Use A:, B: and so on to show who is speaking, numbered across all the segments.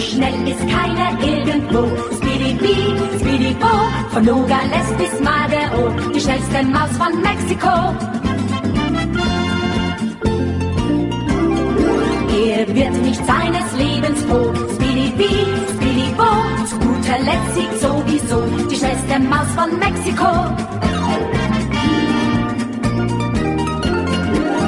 A: schnell ist keiner irgendwo. Speedy Speedy Bo, von Nogales bis Madero, die schnellste Maus von Mexiko. Er wird nicht seines Lebens froh. Speedy Bee, Speedy Bo, zu guter Letzt siegt sowieso die schnellste Maus von Mexiko.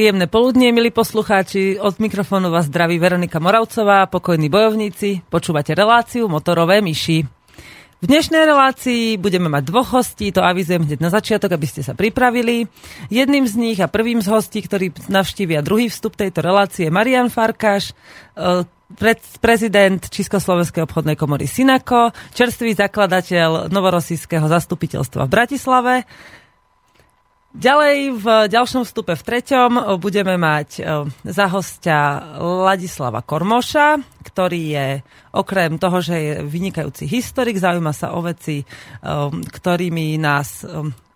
B: Príjemné poludnie, milí poslucháči. Od mikrofónu vás zdraví Veronika Moravcová, pokojní bojovníci. Počúvate reláciu Motorové myši. V dnešnej relácii budeme mať dvoch hostí, to avizujem hneď na začiatok, aby ste sa pripravili. Jedným z nich a prvým z hostí, ktorý navštívia druhý vstup tejto relácie je Marian Farkáš, e, prezident Československej obchodnej komory Sinako, čerstvý zakladateľ novorosijského zastupiteľstva v Bratislave Ďalej v ďalšom vstupe v treťom budeme mať e, za hostia Ladislava Kormoša, ktorý je okrem toho, že je vynikajúci historik, zaujíma sa o veci, ktorými nás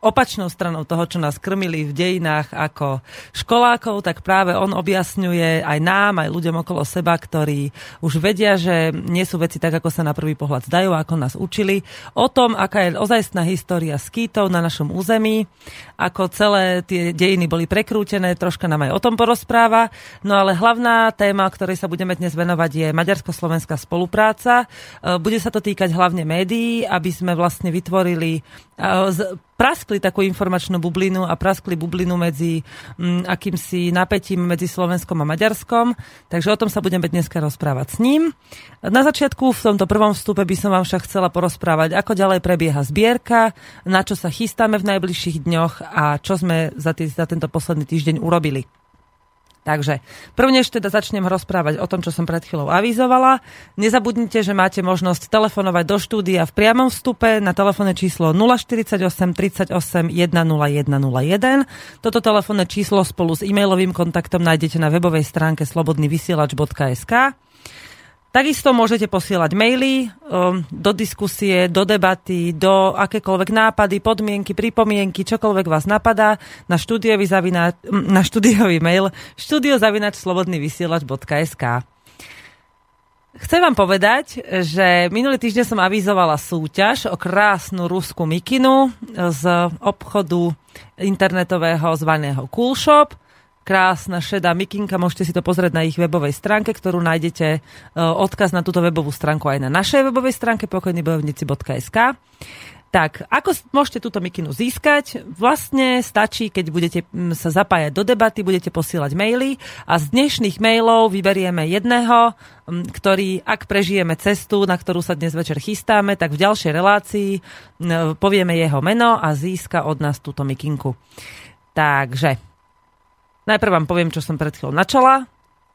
B: opačnou stranou toho, čo nás krmili v dejinách ako školákov, tak práve on objasňuje aj nám, aj ľuďom okolo seba, ktorí už vedia, že nie sú veci tak, ako sa na prvý pohľad zdajú, ako nás učili, o tom, aká je ozajstná história skýtov na našom území, ako celé tie dejiny boli prekrútené, troška nám aj o tom porozpráva. No ale hlavná téma, ktorej sa budeme dnes venovať, je maďarsko-slovenská spolupráca. E, bude sa to týkať hlavne médií, aby sme vlastne vytvorili praskli takú informačnú bublinu a praskli bublinu medzi m, mm, akýmsi napätím medzi Slovenskom a Maďarskom. Takže o tom sa budeme dneska rozprávať s ním. Na začiatku v tomto prvom vstupe by som vám však chcela porozprávať, ako ďalej prebieha zbierka, na čo sa chystáme v najbližších dňoch a čo sme za, tý, za tento posledný týždeň urobili. Takže prvnež teda začnem rozprávať o tom, čo som pred chvíľou avizovala. Nezabudnite, že máte možnosť telefonovať do štúdia v priamom vstupe na telefónne číslo 048 38 10101. Toto telefónne číslo spolu s e-mailovým kontaktom nájdete na webovej stránke slobodnyvysielač.sk. Takisto môžete posielať maily um, do diskusie, do debaty, do akékoľvek nápady, podmienky, pripomienky, čokoľvek vás napadá na štúdiový, zavina, na štúdiový mail studiozavinačslobodnyvysielač.sk Chcem vám povedať, že minulý týždeň som avizovala súťaž o krásnu ruskú mikinu z obchodu internetového zvaného Coolshop krásna šedá mikinka, môžete si to pozrieť na ich webovej stránke, ktorú nájdete e, odkaz na túto webovú stránku aj na našej webovej stránke pokojnybojovníci.sk. Tak, ako môžete túto mikinu získať? Vlastne stačí, keď budete sa zapájať do debaty, budete posielať maily a z dnešných mailov vyberieme jedného, ktorý, ak prežijeme cestu, na ktorú sa dnes večer chystáme, tak v ďalšej relácii povieme jeho meno a získa od nás túto mikinku. Takže Najprv vám poviem, čo som pred chvíľou načala.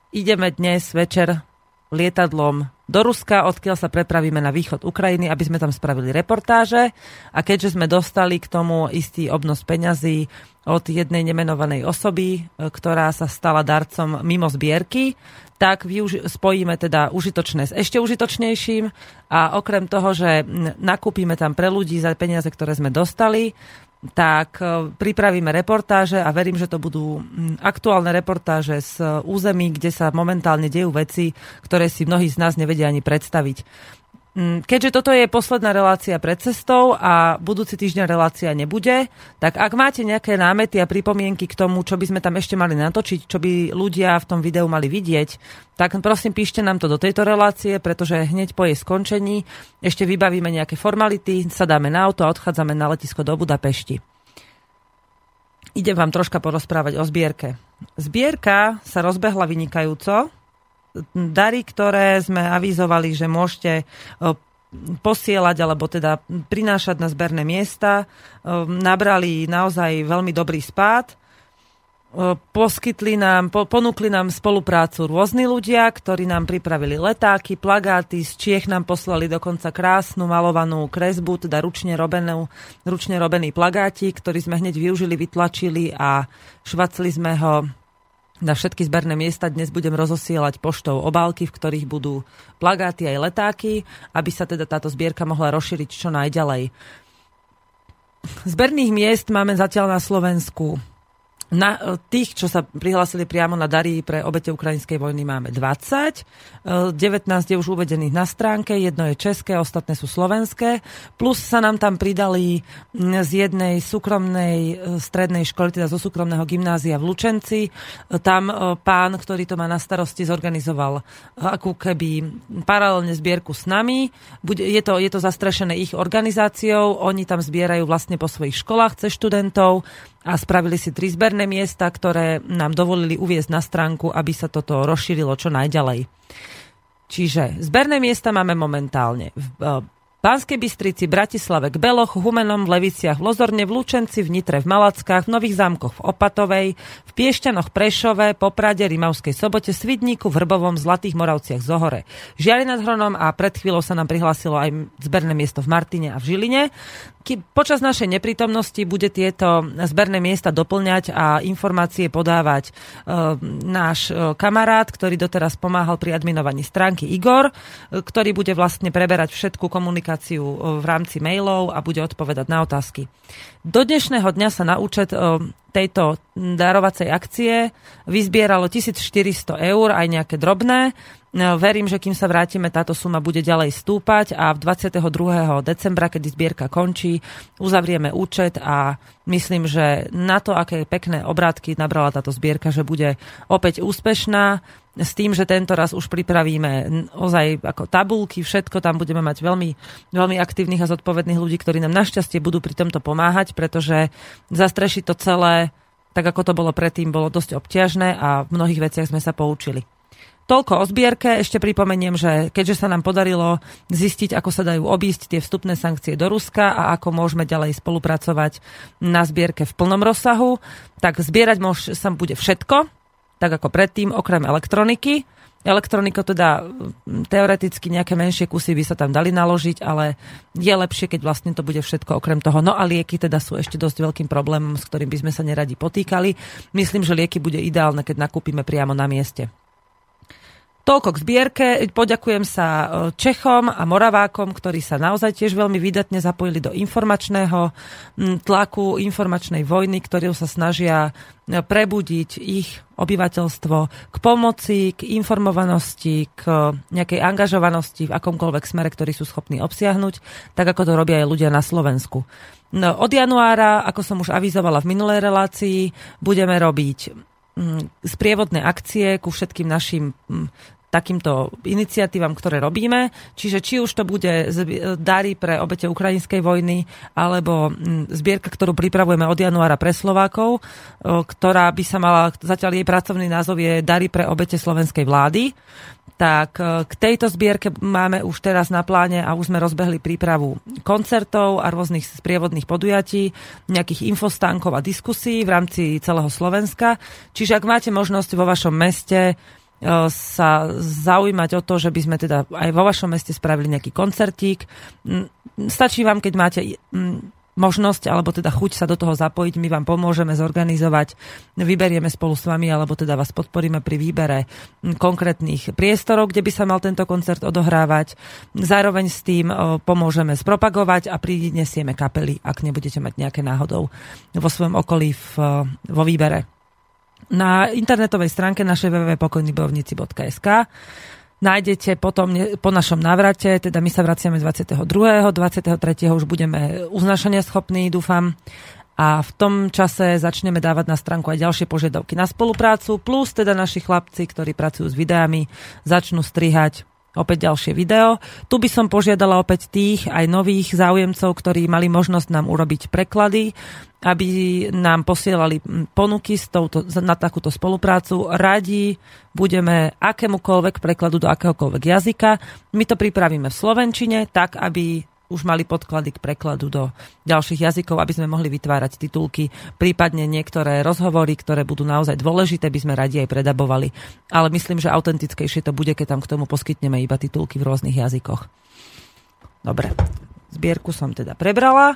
B: Ideme dnes večer lietadlom do Ruska, odkiaľ sa prepravíme na východ Ukrajiny, aby sme tam spravili reportáže. A keďže sme dostali k tomu istý obnos peňazí od jednej nemenovanej osoby, e, ktorá sa stala darcom mimo zbierky, tak spojíme teda užitočné s ešte užitočnejším a okrem toho, že nakúpime tam pre ľudí za peniaze, ktoré sme dostali, tak e, pripravíme reportáže a verím, že to budú aktuálne reportáže z území, kde sa momentálne dejú veci, ktoré si mnohí z nás nevedia ani predstaviť. Keďže toto je posledná relácia pred cestou a budúci týždeň relácia nebude, tak ak máte nejaké námety a pripomienky k tomu, čo by sme tam ešte mali natočiť, čo by ľudia v tom videu mali vidieť, tak prosím píšte nám to do tejto relácie, pretože hneď po jej skončení ešte vybavíme nejaké formality, sadáme na auto a odchádzame na letisko do Budapešti. Idem vám troška porozprávať o zbierke. Zbierka sa rozbehla vynikajúco, dary, ktoré sme avizovali, že môžete e, posielať alebo teda prinášať na zberné miesta, e, nabrali naozaj veľmi dobrý spád. poskytli nám, ponúkli nám spoluprácu rôzni ľudia, ktorí nám pripravili letáky, plagáty, z Čiech nám poslali dokonca krásnu malovanú kresbu, teda ručne, robenú, ručne robený plagátik, ktorý sme hneď využili, vytlačili a švacli sme ho na všetky zberné miesta. Dnes budem rozosielať poštou obálky, v ktorých budú plagáty aj letáky, aby sa teda táto zbierka mohla rozšíriť čo najďalej. Zberných miest máme zatiaľ na Slovensku na e, tých, čo sa prihlásili priamo na dary pre obete ukrajinskej vojny máme 20. 19 e, je už uvedených na stránke, jedno je české, ostatné sú slovenské. Plus sa nám tam pridali z jednej súkromnej e, strednej školy, teda zo súkromného gymnázia v Lučenci. Tam pán, ktorý to má na starosti, zorganizoval akú keby paralelne zbierku s nami. Je to, je to zastrešené ich organizáciou, oni tam zbierajú vlastne po svojich školách cez študentov a spravili si tri zberné miesta, ktoré nám dovolili uviezť na stránku, aby sa toto rozšírilo čo najďalej. Čiže zberné miesta máme momentálne v Pánskej Bystrici, Bratislave, k Beloch, Humenom, v Leviciach, v Lozorne, v Lučenci, v Nitre, v Malackách, v Nových zámkoch, v Opatovej, v Piešťanoch, Prešove, Poprade, Rimavskej Sobote, Svidníku, v Hrbovom, Zlatých Moravciach, Zohore. Žiari nad Hronom a pred chvíľou sa nám prihlásilo aj zberné miesto v Martine a v Žiline. Počas našej neprítomnosti bude tieto zberné miesta doplňať a informácie podávať e, náš e, kamarát, ktorý doteraz pomáhal pri adminovaní stránky Igor, e, ktorý bude vlastne preberať všetku komunikáciu komunikáciu e, v rámci mailov a bude odpovedať na otázky. Do dnešného dňa sa na účet e, tejto darovacej akcie vyzbieralo 1400 eur, aj nejaké drobné. No, verím, že kým sa vrátime, táto suma bude ďalej stúpať a v 22. decembra, kedy zbierka končí, uzavrieme účet a myslím, že na to, aké pekné obrátky nabrala táto zbierka, že bude opäť úspešná s tým, že tento raz už pripravíme ozaj ako tabulky, všetko, tam budeme mať veľmi, veľmi aktívnych a zodpovedných ľudí, ktorí nám našťastie budú pri tomto pomáhať, pretože zastrešiť to celé, tak ako to bolo predtým, bolo dosť obťažné a v mnohých veciach sme sa poučili. Toľko o zbierke. Ešte pripomeniem, že keďže sa nám podarilo zistiť, ako sa dajú obísť tie vstupné sankcie do Ruska a ako môžeme ďalej spolupracovať na zbierke v plnom rozsahu, tak zbierať môž, sa bude všetko, tak ako predtým, okrem elektroniky. Elektronika teda teoreticky nejaké menšie kusy by sa tam dali naložiť, ale je lepšie, keď vlastne to bude všetko okrem toho. No a lieky teda sú ešte dosť veľkým problémom, s ktorým by sme sa neradi potýkali. Myslím, že lieky bude ideálne, keď nakúpime priamo na mieste. Toľko k zbierke. Poďakujem sa e, Čechom a Moravákom, ktorí sa naozaj tiež veľmi výdatne zapojili do informačného tlaku, informačnej vojny, ktorou sa snažia e, prebudiť ich obyvateľstvo k pomoci, k informovanosti, k nejakej angažovanosti v akomkoľvek smere, ktorý sú schopní obsiahnuť, tak ako to robia aj ľudia na Slovensku. No, od januára, ako som už avizovala v minulej relácii, budeme robiť sprievodné akcie ku všetkým našim takýmto iniciatívam, ktoré robíme. Čiže či už to bude dary pre obete ukrajinskej vojny, alebo mm, zbierka, ktorú pripravujeme od januára pre Slovákov, ktorá by sa mala, zatiaľ jej pracovný názov je Dary pre obete slovenskej vlády. Tak k tejto zbierke máme už teraz na pláne a už sme rozbehli prípravu koncertov a rôznych sprievodných podujatí, nejakých infostánkov a diskusí v rámci celého Slovenska. Čiže ak máte možnosť vo vašom meste E, sa zaujímať o to, že by sme teda aj vo vašom meste spravili nejaký koncertík. Stačí vám, keď máte možnosť alebo teda chuť sa do toho zapojiť, my vám pomôžeme zorganizovať, vyberieme spolu s vami alebo teda vás podporíme pri výbere konkrétnych priestorov, kde by sa mal tento koncert odohrávať. Zároveň s tým pomôžeme spropagovať a prinesieme kapely, ak nebudete mať nejaké náhodou vo svojom okolí v, vo výbere na internetovej stránke našej www.pokojnybojovníci.sk nájdete potom po našom návrate, teda my sa vraciame 22. 23. už budeme uznašania schopní, dúfam. A v tom čase začneme dávať na stránku aj ďalšie požiadavky na spoluprácu, plus teda naši chlapci, ktorí pracujú s videami, začnú strihať opäť ďalšie video. Tu by som požiadala opäť tých aj nových záujemcov, ktorí mali možnosť nám urobiť preklady, aby nám posielali ponuky s touto, na takúto spoluprácu. Radi budeme akémukoľvek prekladu do akéhokoľvek jazyka. My to pripravíme v Slovenčine, tak aby už mali podklady k prekladu do ďalších jazykov, aby sme mohli vytvárať titulky, prípadne niektoré rozhovory, ktoré budú naozaj dôležité, by sme radi aj predabovali. Ale myslím, že autentickejšie to bude, keď tam k tomu poskytneme iba titulky v rôznych jazykoch. Dobre, zbierku som teda prebrala.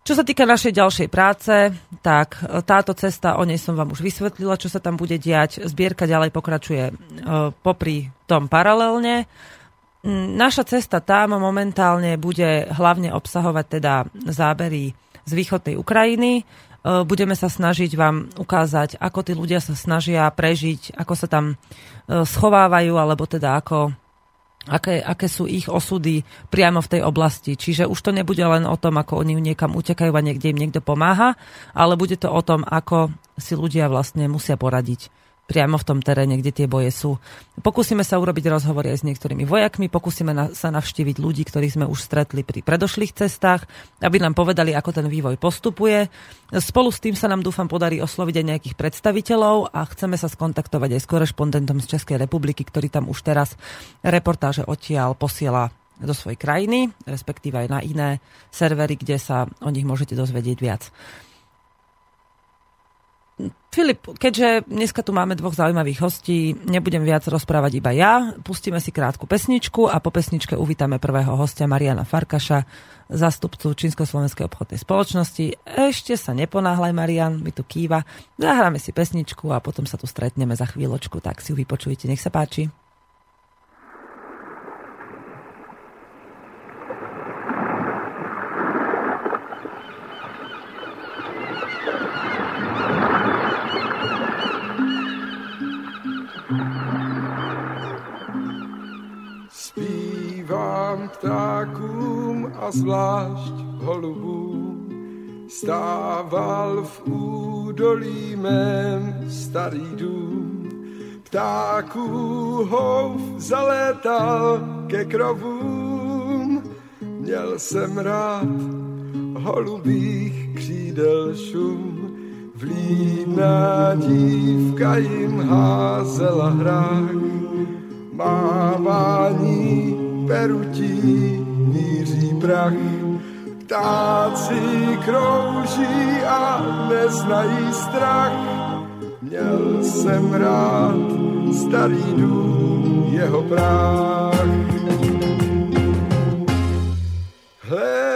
B: Čo sa týka našej ďalšej práce, tak e, táto cesta, o nej som vám už vysvetlila, čo sa tam bude diať. Zbierka ďalej pokračuje e, popri tom paralelne. Mm, naša cesta tam momentálne bude hlavne obsahovať teda zábery z východnej Ukrajiny. E, budeme sa snažiť vám ukázať, ako tí ľudia sa snažia prežiť, ako sa tam schovávajú, alebo teda ako aké, aké sú ich osudy priamo v tej oblasti. Čiže už to nebude len o tom, ako oni niekam utekajú a niekde im niekto pomáha, ale bude to o tom, ako si ľudia vlastne musia poradiť priamo v tom teréne, kde tie boje sú. Pokúsime sa urobiť rozhovory aj s niektorými vojakmi, pokúsime na, sa navštíviť ľudí, ktorých sme už stretli pri predošlých cestách, aby nám povedali, ako ten vývoj postupuje. Spolu s tým sa nám dúfam podarí osloviť aj nejakých predstaviteľov a chceme sa skontaktovať aj s korešpondentom z Českej republiky, ktorý tam už teraz reportáže odtiaľ posiela do svojej krajiny, respektíve aj na iné servery, kde sa o nich môžete dozvedieť viac. Filip, keďže dneska tu máme dvoch zaujímavých hostí, nebudem viac rozprávať iba ja. Pustíme si krátku pesničku a po pesničke uvítame prvého hostia Mariana Farkaša, zastupcu Čínsko-slovenskej obchodnej spoločnosti. Ešte sa neponáhľaj, Marian, mi tu kýva. Zahráme si pesničku a potom sa tu stretneme za chvíľočku, tak si ju vypočujte. Nech sa páči.
C: Zvlášť holubům. Stával v údolí mém starý dům. Ptáků hov zalétal ke krovům. Měl jsem rád holubých křídel šum. Vlídná dívka jim házela hrách. Mávání perutí míří prach. Ptáci krouží a neznají strach. Měl jsem rád starý dům, jeho práh. Hledám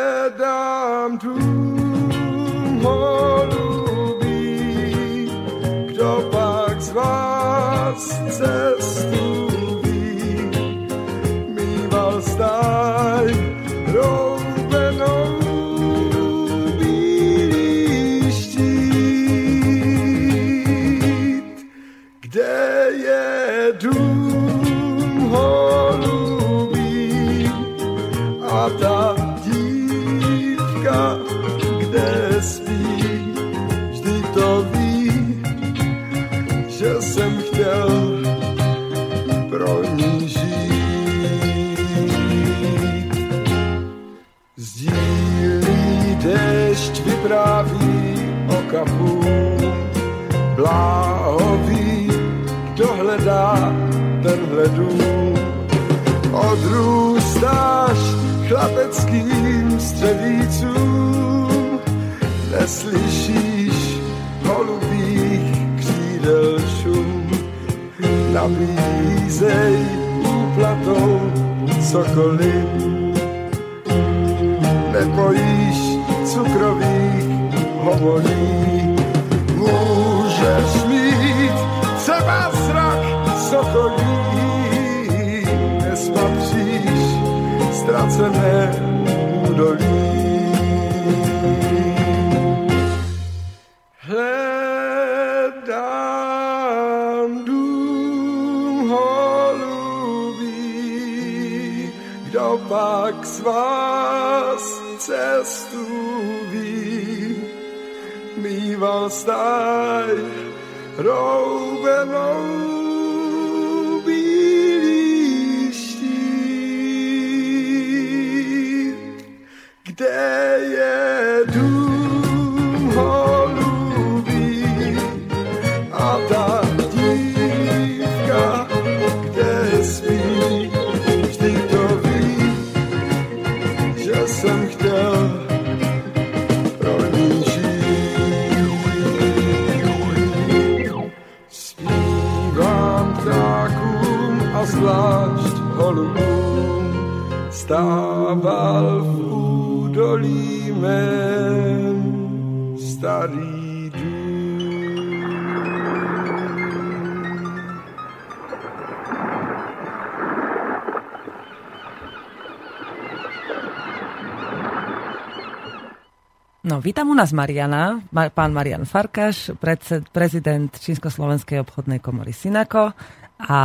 C: Chlapeckým střevícům, neslyšíš holubých křídel šum. Nabízej úplatou cokoliv, nebojíš cukrových hovorí, můžeš mít třeba zrak sokolí, ztracené údolí. Hledám dům holubí, kdo pak z vás cestu mýval stáj roubenou stával v starý.
B: No, vítam u nás Mariana, ma- pán Marian Farkaš, prezident Čínsko-slovenskej obchodnej komory Sinako a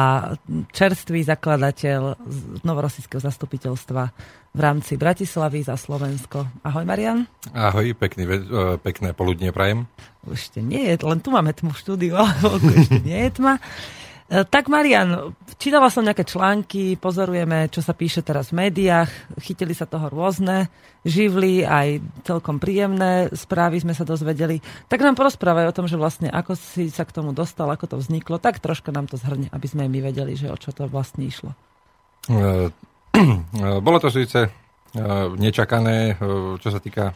B: čerstvý zakladateľ z novorosijského zastupiteľstva v rámci Bratislavy za Slovensko. Ahoj Marian.
D: Ahoj, pekný, e, pekné poludnie prajem.
B: Ešte nie je, len tu máme tmu štúdiu, ale ešte nie je tma. E, Tak Marian, čítala som nejaké články, pozorujeme, čo sa píše teraz v médiách, chytili sa toho rôzne živly, aj celkom príjemné správy sme sa dozvedeli. Tak nám porozprávaj o tom, že vlastne ako si sa k tomu dostal, ako to vzniklo, tak troška nám to zhrne, aby sme aj my vedeli, že o čo to vlastne išlo.
D: E, Bolo to síce e, nečakané, e, čo sa týka e,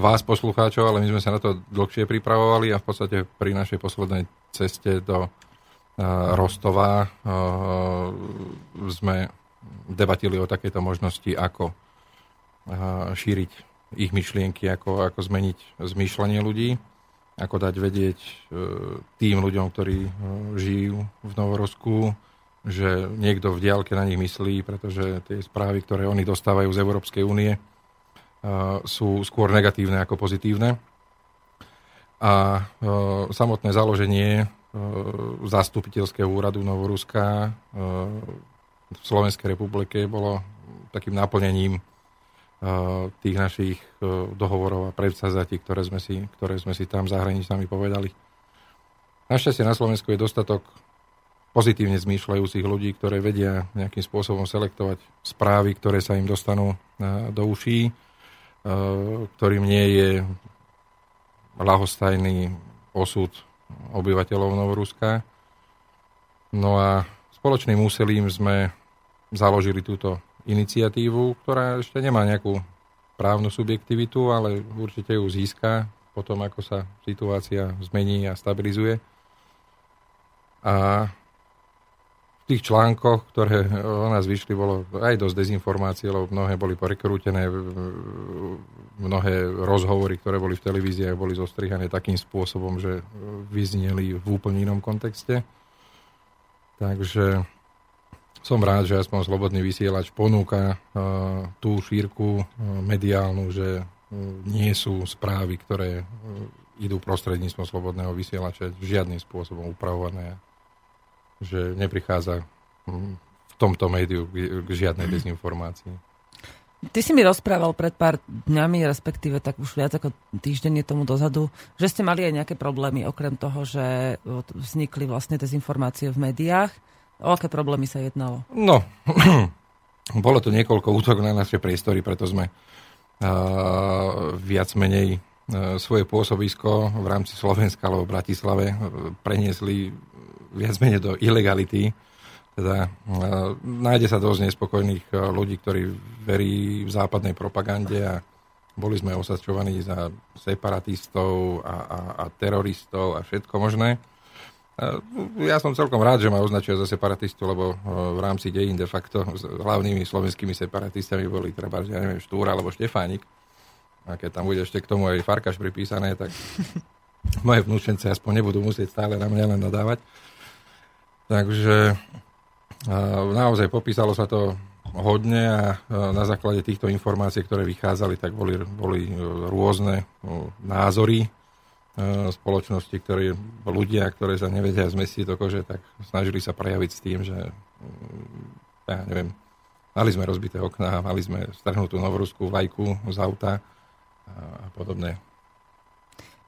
D: vás, poslucháčov, ale my sme sa na to dlhšie pripravovali a v podstate pri našej poslednej ceste do e, Rostova e, sme debatili o takejto možnosti, ako šíriť ich myšlienky, ako, ako zmeniť zmýšľanie ľudí, ako dať vedieť tým ľuďom, ktorí žijú v Novorosku, že niekto v diálke na nich myslí, pretože tie správy, ktoré oni dostávajú z Európskej únie, sú skôr negatívne ako pozitívne. A e, samotné založenie e, zastupiteľského úradu Novoruska e, v Slovenskej republike bolo takým naplnením tých našich dohovorov a predsazatí, ktoré sme si, ktoré sme si tam zahraničnými povedali. Našťastie na Slovensku je dostatok pozitívne zmýšľajúcich ľudí, ktoré vedia nejakým spôsobom selektovať správy, ktoré sa im dostanú do uší, ktorým nie je lahostajný osud obyvateľov Novoruska. No a spoločným úsilím sme založili túto iniciatívu, ktorá ešte nemá nejakú právnu subjektivitu, ale určite ju získa potom, ako sa situácia zmení a stabilizuje. A tých článkoch, ktoré o nás vyšli, bolo aj dosť dezinformácií, lebo mnohé boli porekrútené, mnohé rozhovory, ktoré boli v televíziách, boli zostrihané takým spôsobom, že vyzneli v úplne inom kontexte. Takže som rád, že aspoň Slobodný vysielač ponúka uh, tú šírku uh, mediálnu, že uh, nie sú správy, ktoré idú prostredníctvom Slobodného vysielača žiadnym spôsobom upravované. Že neprichádza um, v tomto médiu k, žiadnej dezinformácii.
B: Ty si mi rozprával pred pár dňami, respektíve tak už viac ako týždeň je tomu dozadu, že ste mali aj nejaké problémy, okrem toho, že vznikli vlastne dezinformácie v médiách. O aké problémy sa jednalo?
D: No, bolo to niekoľko útok na naše priestory, preto sme uh, viac menej uh, svoje pôsobisko v rámci Slovenska alebo v Bratislave uh, preniesli viac menej do ilegality. Teda uh, nájde sa dosť nespokojných uh, ľudí, ktorí verí v západnej propagande a boli sme osačovaní za separatistov a, a, a teroristov a všetko možné. Ja som celkom rád, že ma označujú za separatistu, lebo v rámci dejín de facto s hlavnými slovenskými separatistami boli treba, ja neviem, Štúr alebo Štefánik. A keď tam bude ešte k tomu aj Farkaš pripísané, tak moje vnúčence aspoň nebudú musieť stále na mňa len nadávať. Takže naozaj popísalo sa to hodne a na základe týchto informácií, ktoré vychádzali, tak boli, boli rôzne názory spoločnosti, ktorí ľudia, ktorí sa nevedia zmestiť do kože, tak snažili sa prejaviť s tým, že mm, ja neviem, mali sme rozbité okná, mali sme strhnutú novoruskú vlajku z auta a podobné.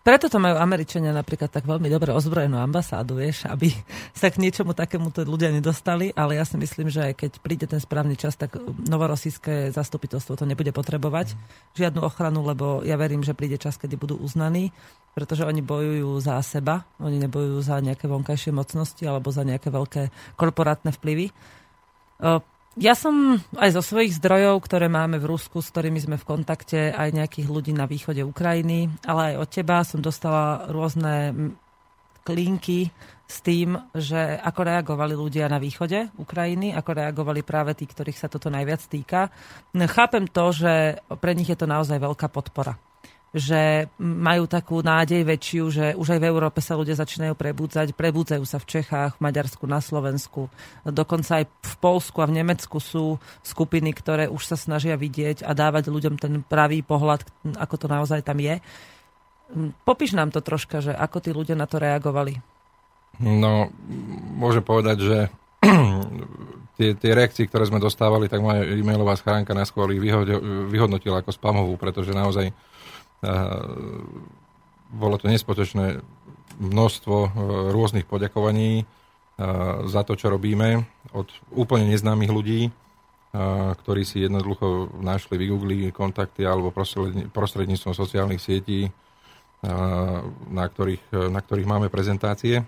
B: Preto to majú Američania napríklad tak veľmi dobre ozbrojenú ambasádu, vieš, aby sa k niečomu takému ľudia nedostali, ale ja si myslím, že aj keď príde ten správny čas, tak novorosijské zastupiteľstvo to nebude potrebovať, žiadnu ochranu, lebo ja verím, že príde čas, kedy budú uznaní, pretože oni bojujú za seba, oni nebojujú za nejaké vonkajšie mocnosti alebo za nejaké veľké korporátne vplyvy. Ja som aj zo svojich zdrojov, ktoré máme v Rusku, s ktorými sme v kontakte, aj nejakých ľudí na východe Ukrajiny, ale aj od teba som dostala rôzne klinky s tým, že ako reagovali ľudia na východe Ukrajiny, ako reagovali práve tí, ktorých sa toto najviac týka. Chápem to, že pre nich je to naozaj veľká podpora že majú takú nádej väčšiu, že už aj v Európe sa ľudia začínajú prebúdzať. Prebúdzajú sa v Čechách, v Maďarsku, na Slovensku. Dokonca aj v Polsku a v Nemecku sú skupiny, ktoré už sa snažia vidieť a dávať ľuďom ten pravý pohľad, ako to naozaj tam je. Popíš nám to troška, že ako tí ľudia na to reagovali.
D: No, môžem povedať, že tie, tie reakcie, ktoré sme dostávali, tak moja e-mailová schránka skôr ich vyhodnotila ako spamovú, pretože naozaj bolo to nespotočné množstvo e, rôznych poďakovaní e, za to, čo robíme od úplne neznámych ľudí, e, ktorí si jednoducho našli, vygooglili kontakty alebo prostredníctvom sociálnych sietí, na ktorých, na ktorých máme prezentácie.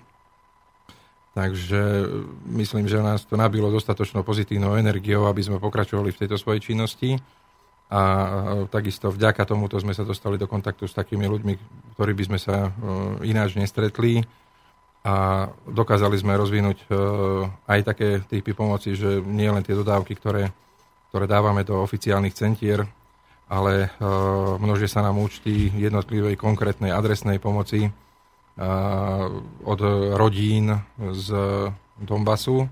D: Takže myslím, že nás to nabilo dostatočnou pozitívnou energiou, aby sme pokračovali v tejto svojej činnosti a takisto vďaka tomuto sme sa dostali do kontaktu s takými ľuďmi, ktorí by sme sa e, ináč nestretli. A dokázali sme rozvinúť e, aj také typy pomoci, že nie len tie dodávky, ktoré, ktoré dávame do oficiálnych centier, ale e, množie sa nám účty jednotlivej konkrétnej adresnej pomoci od rodín z Donbasu,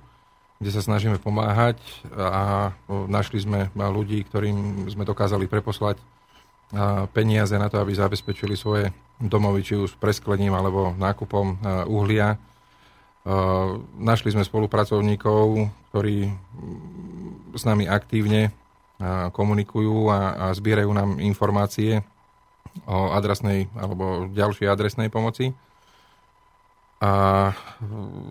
D: kde sa snažíme pomáhať a našli sme ľudí, ktorým sme dokázali preposlať peniaze na to, aby zabezpečili svoje domovy, či už presklením alebo nákupom uhlia. Našli sme spolupracovníkov, ktorí s nami aktívne komunikujú a, zbierajú nám informácie o adresnej alebo ďalšej adresnej pomoci. A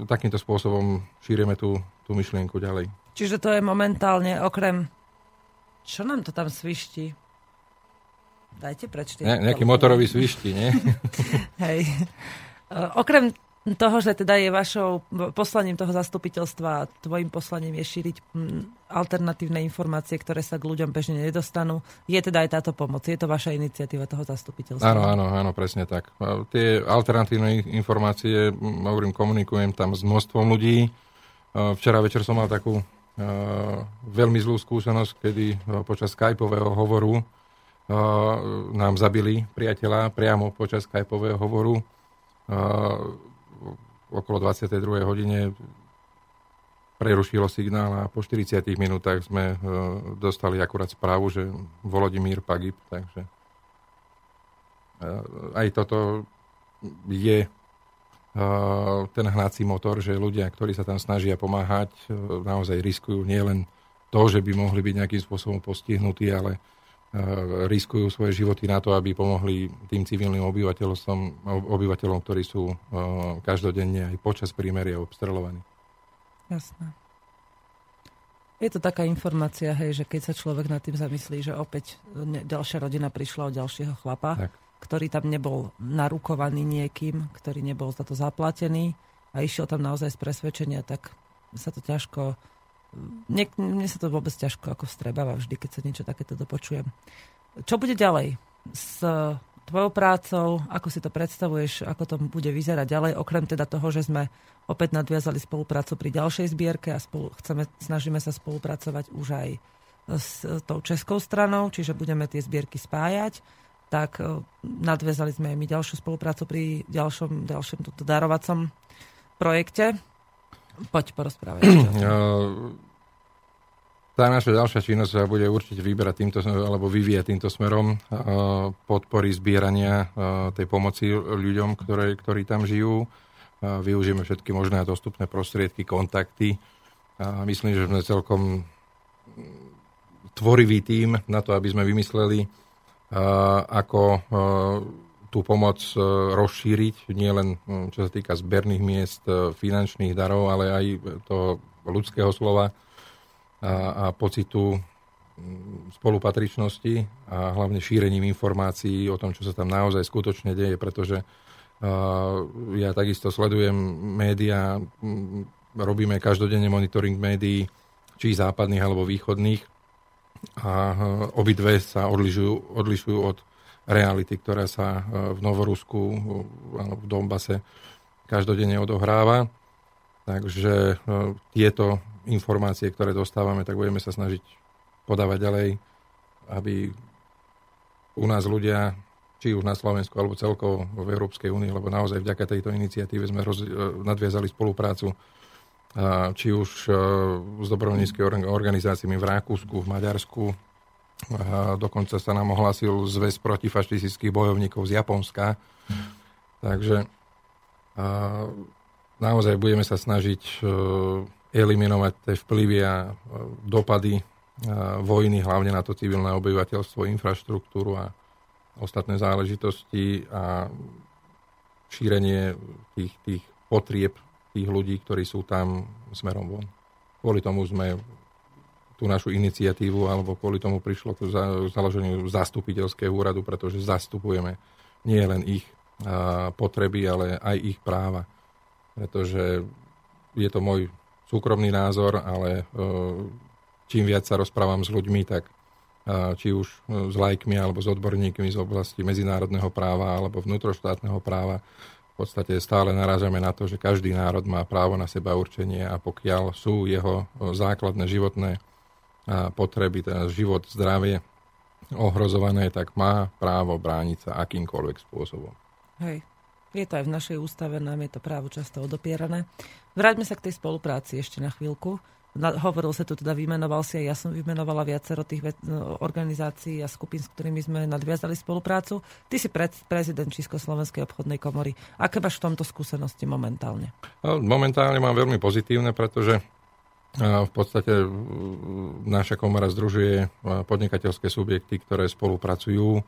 D: takýmto spôsobom šírime tú tú myšlienku ďalej.
B: Čiže to je momentálne okrem... Čo nám to tam svišti? Dajte prečte.
D: Ne, nejaký motorový svišti, nie?
B: Hej. Okrem toho, že teda je vašou poslaním toho zastupiteľstva a tvojim poslaním je šíriť alternatívne informácie, ktoré sa k ľuďom bežne nedostanú, je teda aj táto pomoc. Je to vaša iniciatíva toho zastupiteľstva?
D: Áno, áno, áno, presne tak. Tie alternatívne informácie, hovorím, komunikujem tam s množstvom ľudí, Včera večer som mal takú veľmi zlú skúsenosť, kedy počas skypového hovoru nám zabili priateľa priamo počas skypového hovoru. Okolo 22. hodine prerušilo signál a po 40 minútach sme dostali akurát správu, že Volodymír Pagib, takže aj toto je ten hnací motor, že ľudia, ktorí sa tam snažia pomáhať, e, naozaj riskujú nielen to, že by mohli byť nejakým spôsobom postihnutí, ale e, riskujú svoje životy na to, aby pomohli tým civilným obyvateľom, obyvateľom ktorí sú e, každodenne aj počas prímeria obstrelovaní.
B: Jasné. Je to taká informácia, hej, že keď sa človek nad tým zamyslí, že opäť ďalšia rodina prišla od ďalšieho chlapa, tak ktorý tam nebol narukovaný niekým, ktorý nebol za to zaplatený a išiel tam naozaj z presvedčenia, tak sa to ťažko... Nie, mne sa to vôbec ťažko ako vstrebáva vždy, keď sa niečo takéto dopočujem. Čo bude ďalej s tvojou prácou? Ako si to predstavuješ? Ako to bude vyzerať ďalej? Okrem teda toho, že sme opäť nadviazali spoluprácu pri ďalšej zbierke a spolu, chceme, snažíme sa spolupracovať už aj s tou českou stranou, čiže budeme tie zbierky spájať tak e, nadviazali sme aj my ďalšiu spoluprácu pri ďalšom, ďalšom darovacom projekte. Poď porozprávať.
D: Tá naša ďalšia činnosť sa bude určite vyberať týmto, alebo vyvíjať týmto smerom podpory zbierania tej pomoci ľuďom, ktoré, ktorí tam žijú. Využijeme všetky možné dostupné prostriedky, kontakty. Myslím, že sme celkom tvorivý tým na to, aby sme vymysleli ako tú pomoc e, rozšíriť, nielen čo sa týka zberných miest, e, finančných darov, ale aj toho ľudského slova a, a pocitu spolupatričnosti a hlavne šírením informácií o tom, čo sa tam naozaj skutočne deje, pretože ja takisto sledujem médiá, robíme každodenne monitoring médií, či západných alebo východných a e, obidve sa odlišujú, odlišujú od reality, ktorá sa e, v Novorusku alebo v Donbase každodenne odohráva. Takže tieto informácie, ktoré dostávame, tak budeme sa snažiť podávať ďalej, aby u nás ľudia, či už na Slovensku, alebo celkovo v Európskej únii, lebo naozaj vďaka tejto iniciatíve sme roz, nadviazali spoluprácu či už s dobrovoľníckými organizáciami v Rakúsku, v Maďarsku, dokonca sa nám ohlásil zväz protifašistických bojovníkov z Japonska. Takže naozaj budeme sa snažiť e, eliminovať tie vplyvy a dopady vojny, hlavne na to civilné obyvateľstvo, infraštruktúru a ostatné záležitosti a šírenie tých, tých potrieb tých ľudí, ktorí sú tam smerom von. Kvôli tomu sme tú našu iniciatívu, alebo kvôli tomu prišlo k založeniu zastupiteľského úradu, pretože zastupujeme nie len ich potreby, ale aj ich práva. Pretože je to môj súkromný názor, ale e, čím viac sa rozprávam s ľuďmi, tak či už e, s lajkmi alebo s odborníkmi z oblasti medzinárodného práva alebo vnútroštátneho práva, v podstate stále narážame na to, že každý národ má právo na seba určenie a pokiaľ sú jeho e, základné životné potreby, teda život, zdravie ohrozované, tak má právo brániť sa akýmkoľvek spôsobom.
B: Hej, je to aj v našej ústave, nám je to právo často odopierané. Vráťme sa k tej spolupráci ešte na chvíľku. Na, hovoril sa tu teda, vymenoval si aj ja som vymenovala viacero tých ve- no, organizácií a skupín, s ktorými sme nadviazali spoluprácu. Ty si pre- prezident Československej obchodnej komory. Aké máš v tomto skúsenosti momentálne?
D: No, momentálne mám veľmi pozitívne, pretože v podstate naša komora združuje podnikateľské subjekty, ktoré spolupracujú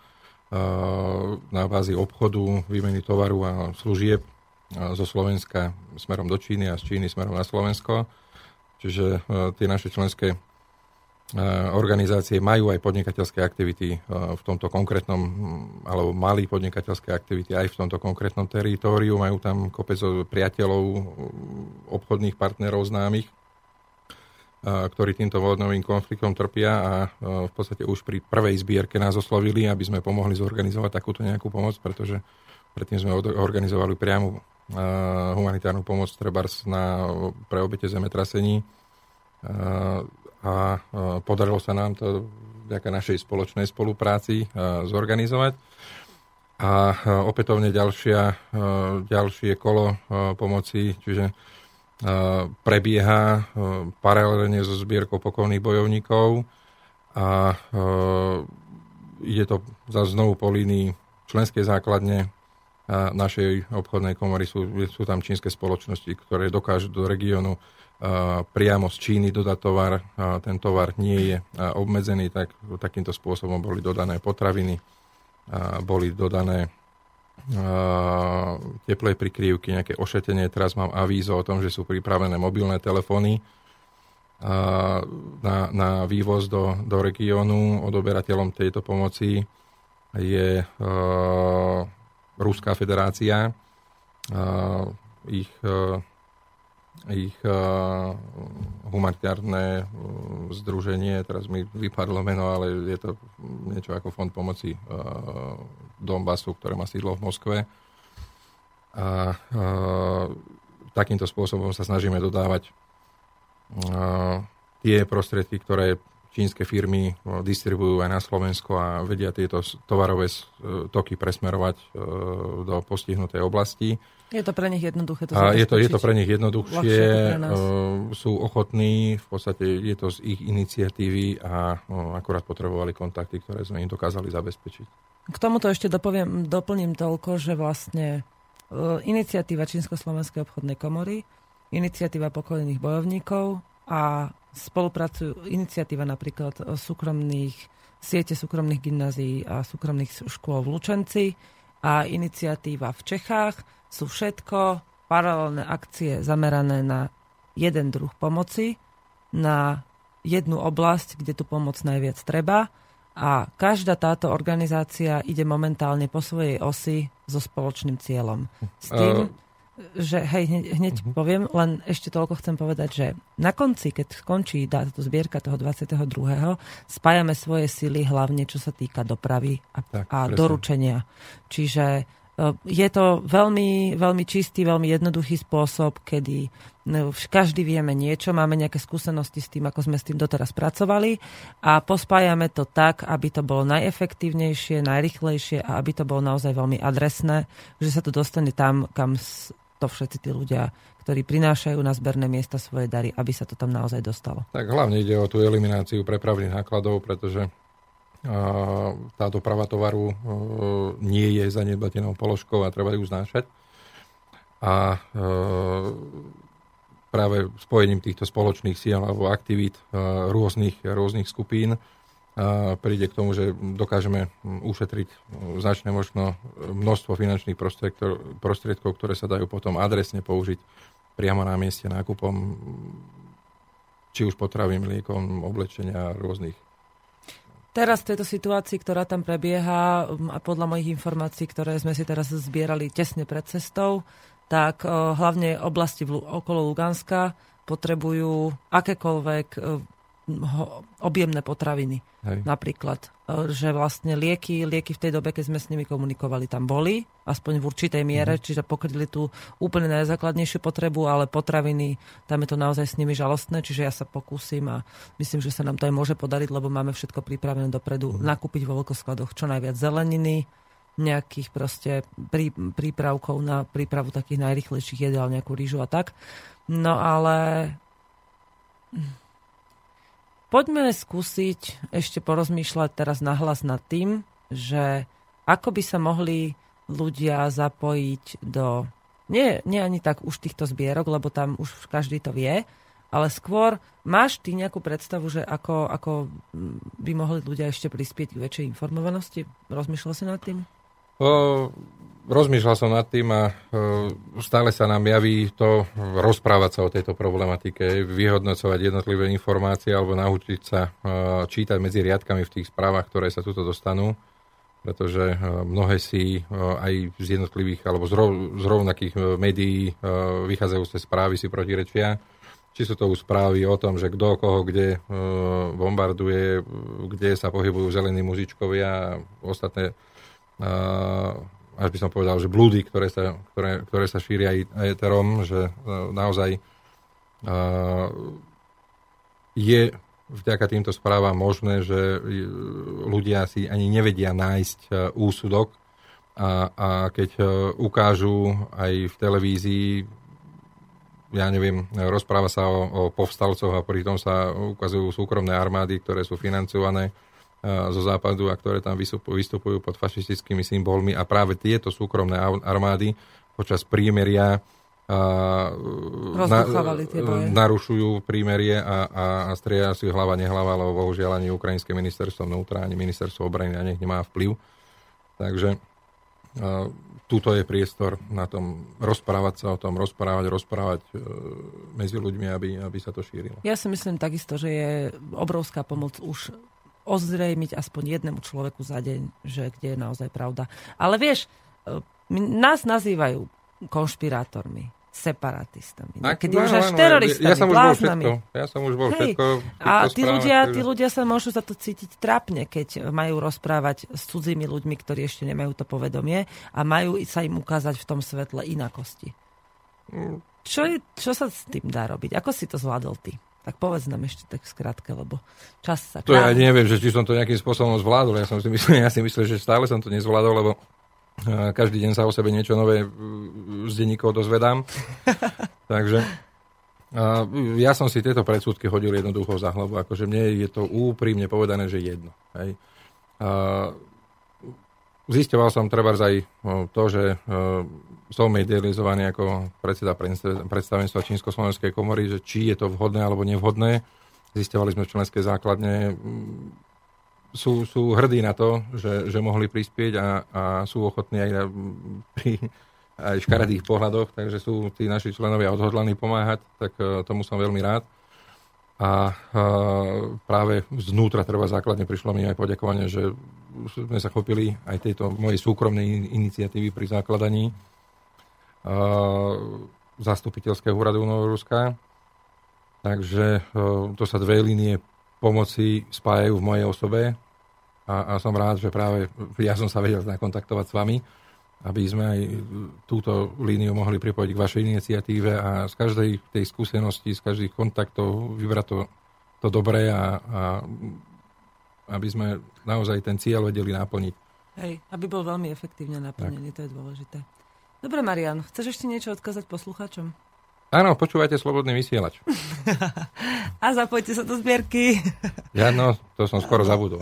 D: na bázi obchodu, výmeny tovaru a služieb zo Slovenska smerom do Číny a z Číny smerom na Slovensko. Čiže tie naše členské organizácie majú aj podnikateľské aktivity v tomto konkrétnom, alebo mali podnikateľské aktivity aj v tomto konkrétnom teritóriu. Majú tam kopec priateľov, obchodných partnerov známych ktorí týmto vojnovým konfliktom trpia a v podstate už pri prvej zbierke nás oslovili, aby sme pomohli zorganizovať takúto nejakú pomoc, pretože predtým sme organizovali priamu humanitárnu pomoc trebárs na, pre obete zemetrasení a podarilo sa nám to vďaka našej spoločnej spolupráci zorganizovať. A opätovne ďalšia, ďalšie kolo pomoci, čiže prebieha paralelne so zbierkou pokojných bojovníkov a ide to za znovu po línii členskej základne našej obchodnej komory. Sú, sú tam čínske spoločnosti, ktoré dokážu do regiónu priamo z Číny dodať tovar. Ten tovar nie je obmedzený, tak takýmto spôsobom boli dodané potraviny, boli dodané teplej prikrývky, nejaké ošetenie. Teraz mám avízo o tom, že sú pripravené mobilné telefóny na, na vývoz do, do regiónu. Odoberateľom tejto pomoci je uh, Ruská federácia. Uh, ich uh, ich uh, humanitárne uh, združenie, teraz mi vypadlo meno, ale je to niečo ako Fond pomoci uh, Donbasu, ktoré má sídlo v Moskve. A uh, takýmto spôsobom sa snažíme dodávať uh, tie prostriedky, ktoré čínske firmy distribujú aj na Slovensko a vedia tieto tovarové toky presmerovať do postihnutej oblasti.
B: Je to pre nich jednoduché to
D: a je to, je to pre nich jednoduchšie, pre sú ochotní, v podstate je to z ich iniciatívy a akurát potrebovali kontakty, ktoré sme im dokázali zabezpečiť.
B: K tomuto ešte dopoviem, doplním toľko, že vlastne iniciatíva Čínsko-Slovenskej obchodnej komory, iniciatíva pokojných bojovníkov a spolupracujú iniciatíva napríklad súkromných siete súkromných gymnázií a súkromných škôl v Lučenci a iniciatíva v Čechách sú všetko paralelné akcie zamerané na jeden druh pomoci, na jednu oblasť, kde tu pomoc najviac treba a každá táto organizácia ide momentálne po svojej osi so spoločným cieľom. S tým, uh, že hej, hneď, hneď uh-huh. poviem, len ešte toľko chcem povedať, že na konci, keď skončí táto zbierka toho 22. spájame svoje sily hlavne, čo sa týka dopravy a, tak, a doručenia. Čiže je to veľmi, veľmi čistý, veľmi jednoduchý spôsob, kedy no, každý vieme niečo, máme nejaké skúsenosti s tým, ako sme s tým doteraz pracovali a pospájame to tak, aby to bolo najefektívnejšie, najrychlejšie a aby to bolo naozaj veľmi adresné, že sa to dostane tam, kam to všetci tí ľudia, ktorí prinášajú na zberné miesta svoje dary, aby sa to tam naozaj dostalo.
D: Tak hlavne ide o tú elimináciu prepravných nákladov, pretože tá doprava tovaru nie je zanedbateľnou položkou a treba ju znášať. A práve spojením týchto spoločných síl alebo aktivít rôznych, rôznych skupín príde k tomu, že dokážeme ušetriť značné možno množstvo finančných prostriedkov, ktoré sa dajú potom adresne použiť priamo na mieste nákupom či už potravím, liekom, oblečenia rôznych
B: Teraz v tejto situácii, ktorá tam prebieha, a podľa mojich informácií, ktoré sme si teraz zbierali tesne pred cestou, tak uh, hlavne oblasti okolo Luganska potrebujú akékoľvek uh, objemné potraviny. Hej. Napríklad, e, že vlastne lieky, lieky v tej dobe, keď sme s nimi komunikovali, tam boli, aspoň v určitej miere, mm. čiže pokryli tú úplne najzákladnejšiu potrebu, ale potraviny, tam je to naozaj s nimi žalostné, čiže ja sa pokúsim a myslím, že sa nám to aj môže podariť, lebo máme všetko pripravené dopredu, mm. nakúpiť vo veľkoskladoch čo najviac zeleniny, nejakých proste prí, prípravkov na prípravu takých najrychlejších jedál, nejakú rýžu a tak. No ale Poďme skúsiť ešte porozmýšľať teraz nahlas nad tým, že ako by sa mohli ľudia zapojiť do, nie, nie ani tak už týchto zbierok, lebo tam už každý to vie, ale skôr máš ty nejakú predstavu, že ako, ako by mohli ľudia ešte prispieť k väčšej informovanosti? Rozmýšľal si nad tým?
D: O, rozmýšľal som nad tým a stále sa nám javí to rozprávať sa o tejto problematike, vyhodnocovať jednotlivé informácie alebo naučiť sa čítať medzi riadkami v tých správach, ktoré sa tuto dostanú, pretože mnohé si aj z jednotlivých alebo z, rov, z rovnakých médií vychádzajúce správy si protirečia. Či sú to už správy o tom, že kto koho kde bombarduje, kde sa pohybujú zelení mužičkovia a ostatné až by som povedal, že blúdy, ktoré sa, ktoré, ktoré sa šíria aj eterom, že e, naozaj uh, je vďaka týmto správam možné, že ľudia si ani nevedia nájsť úsudok. A, a keď ukážu aj v televízii, ja neviem, rozpráva sa o, o povstalcoch a pritom sa ukazujú súkromné armády, ktoré sú financované zo západu a ktoré tam vystupujú pod fašistickými symbolmi a práve tieto súkromné armády počas prímeria
B: na,
D: narušujú prímerie a, a, a strieľa si hlava nehlava, lebo bohužiaľ ani ukrajinské ministerstvo vnútra, ani ministerstvo obrany na nich nemá vplyv. Takže a, tuto je priestor na tom rozprávať sa o tom, rozprávať, rozprávať e, medzi ľuďmi, aby, aby sa to šírilo.
B: Ja si myslím takisto, že je obrovská pomoc už ozrejmiť aspoň jednému človeku za deň, že kde je naozaj pravda. Ale vieš, e, nás nazývajú konšpirátormi, separatistami. Keď už až teroristami, ja, ja bláznami.
D: Ja som už bol Hej. všetko.
B: A tí ľudia, tí ľudia sa môžu za to cítiť trapne, keď majú rozprávať s cudzími ľuďmi, ktorí ešte nemajú to povedomie a majú sa im ukázať v tom svetle inakosti. Mm. Čo, je, čo sa s tým dá robiť? Ako si to zvládol ty? Tak povedz nám ešte tak skrátke, lebo čas sa...
D: To ja neviem, že či som to nejakým spôsobom zvládol. Ja, som si myslel, ja si myslím, že stále som to nezvládol, lebo eh, každý deň sa o sebe niečo nové eh, z denníkov dozvedám. Takže ja som si tieto predsudky hodil jednoducho za hlavu. Akože mne je to úprimne povedané, že jedno. Hej. Zisťoval som treba aj to, že som medializovaný ako predseda predstavenstva Čínsko-Slovenskej komory, že či je to vhodné alebo nevhodné. Zistovali sme v členskej základne, sú, sú hrdí na to, že, že mohli prispieť a, a sú ochotní aj pri aj škaredých pohľadoch, takže sú tí naši členovia odhodlaní pomáhať, tak uh, tomu som veľmi rád. A uh, práve znútra treba základne prišlo mi aj poďakovanie, že sme sa chopili aj tejto mojej súkromnej iniciatívy pri základaní zastupiteľského úradu Novoruska. Takže to sa dve línie pomoci spájajú v mojej osobe a, a som rád, že práve ja som sa vedel nakontaktovať s vami aby sme aj túto líniu mohli pripojiť k vašej iniciatíve a z každej tej skúsenosti, z každých kontaktov vybrať to, to dobré a, a aby sme naozaj ten cieľ vedeli naplniť.
B: Hej, aby bol veľmi efektívne naplnený, tak. to je dôležité. Dobre, Marian, chceš ešte niečo odkázať poslucháčom?
D: Áno, počúvajte Slobodný vysielač.
B: A zapojte sa do zbierky.
D: Ja no, to som skoro zabudol.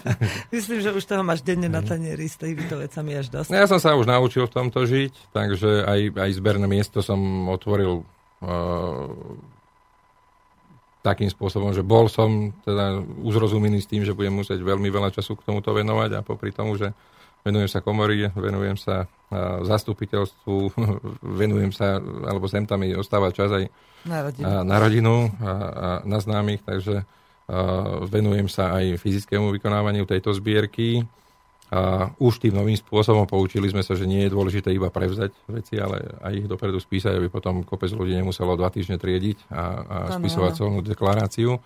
B: Myslím, že už toho máš denne na tanieri s týmito vecami až dosť.
D: Ja som sa už naučil v tomto žiť, takže aj, aj zberné miesto som otvoril uh, takým spôsobom, že bol som teda uzrozumený s tým, že budem musieť veľmi veľa času k tomuto venovať a popri tomu, že venujem sa komory, venujem sa zastupiteľstvu, venujem sa, alebo sem tam mi ostáva čas aj
B: na rodinu,
D: na, rodinu a, a na známych, takže venujem sa aj fyzickému vykonávaniu tejto zbierky. A už tým novým spôsobom poučili sme sa, že nie je dôležité iba prevzať veci, ale aj ich dopredu spísať, aby potom kopec ľudí nemuselo dva týždne triediť a, a spisovať celú deklaráciu.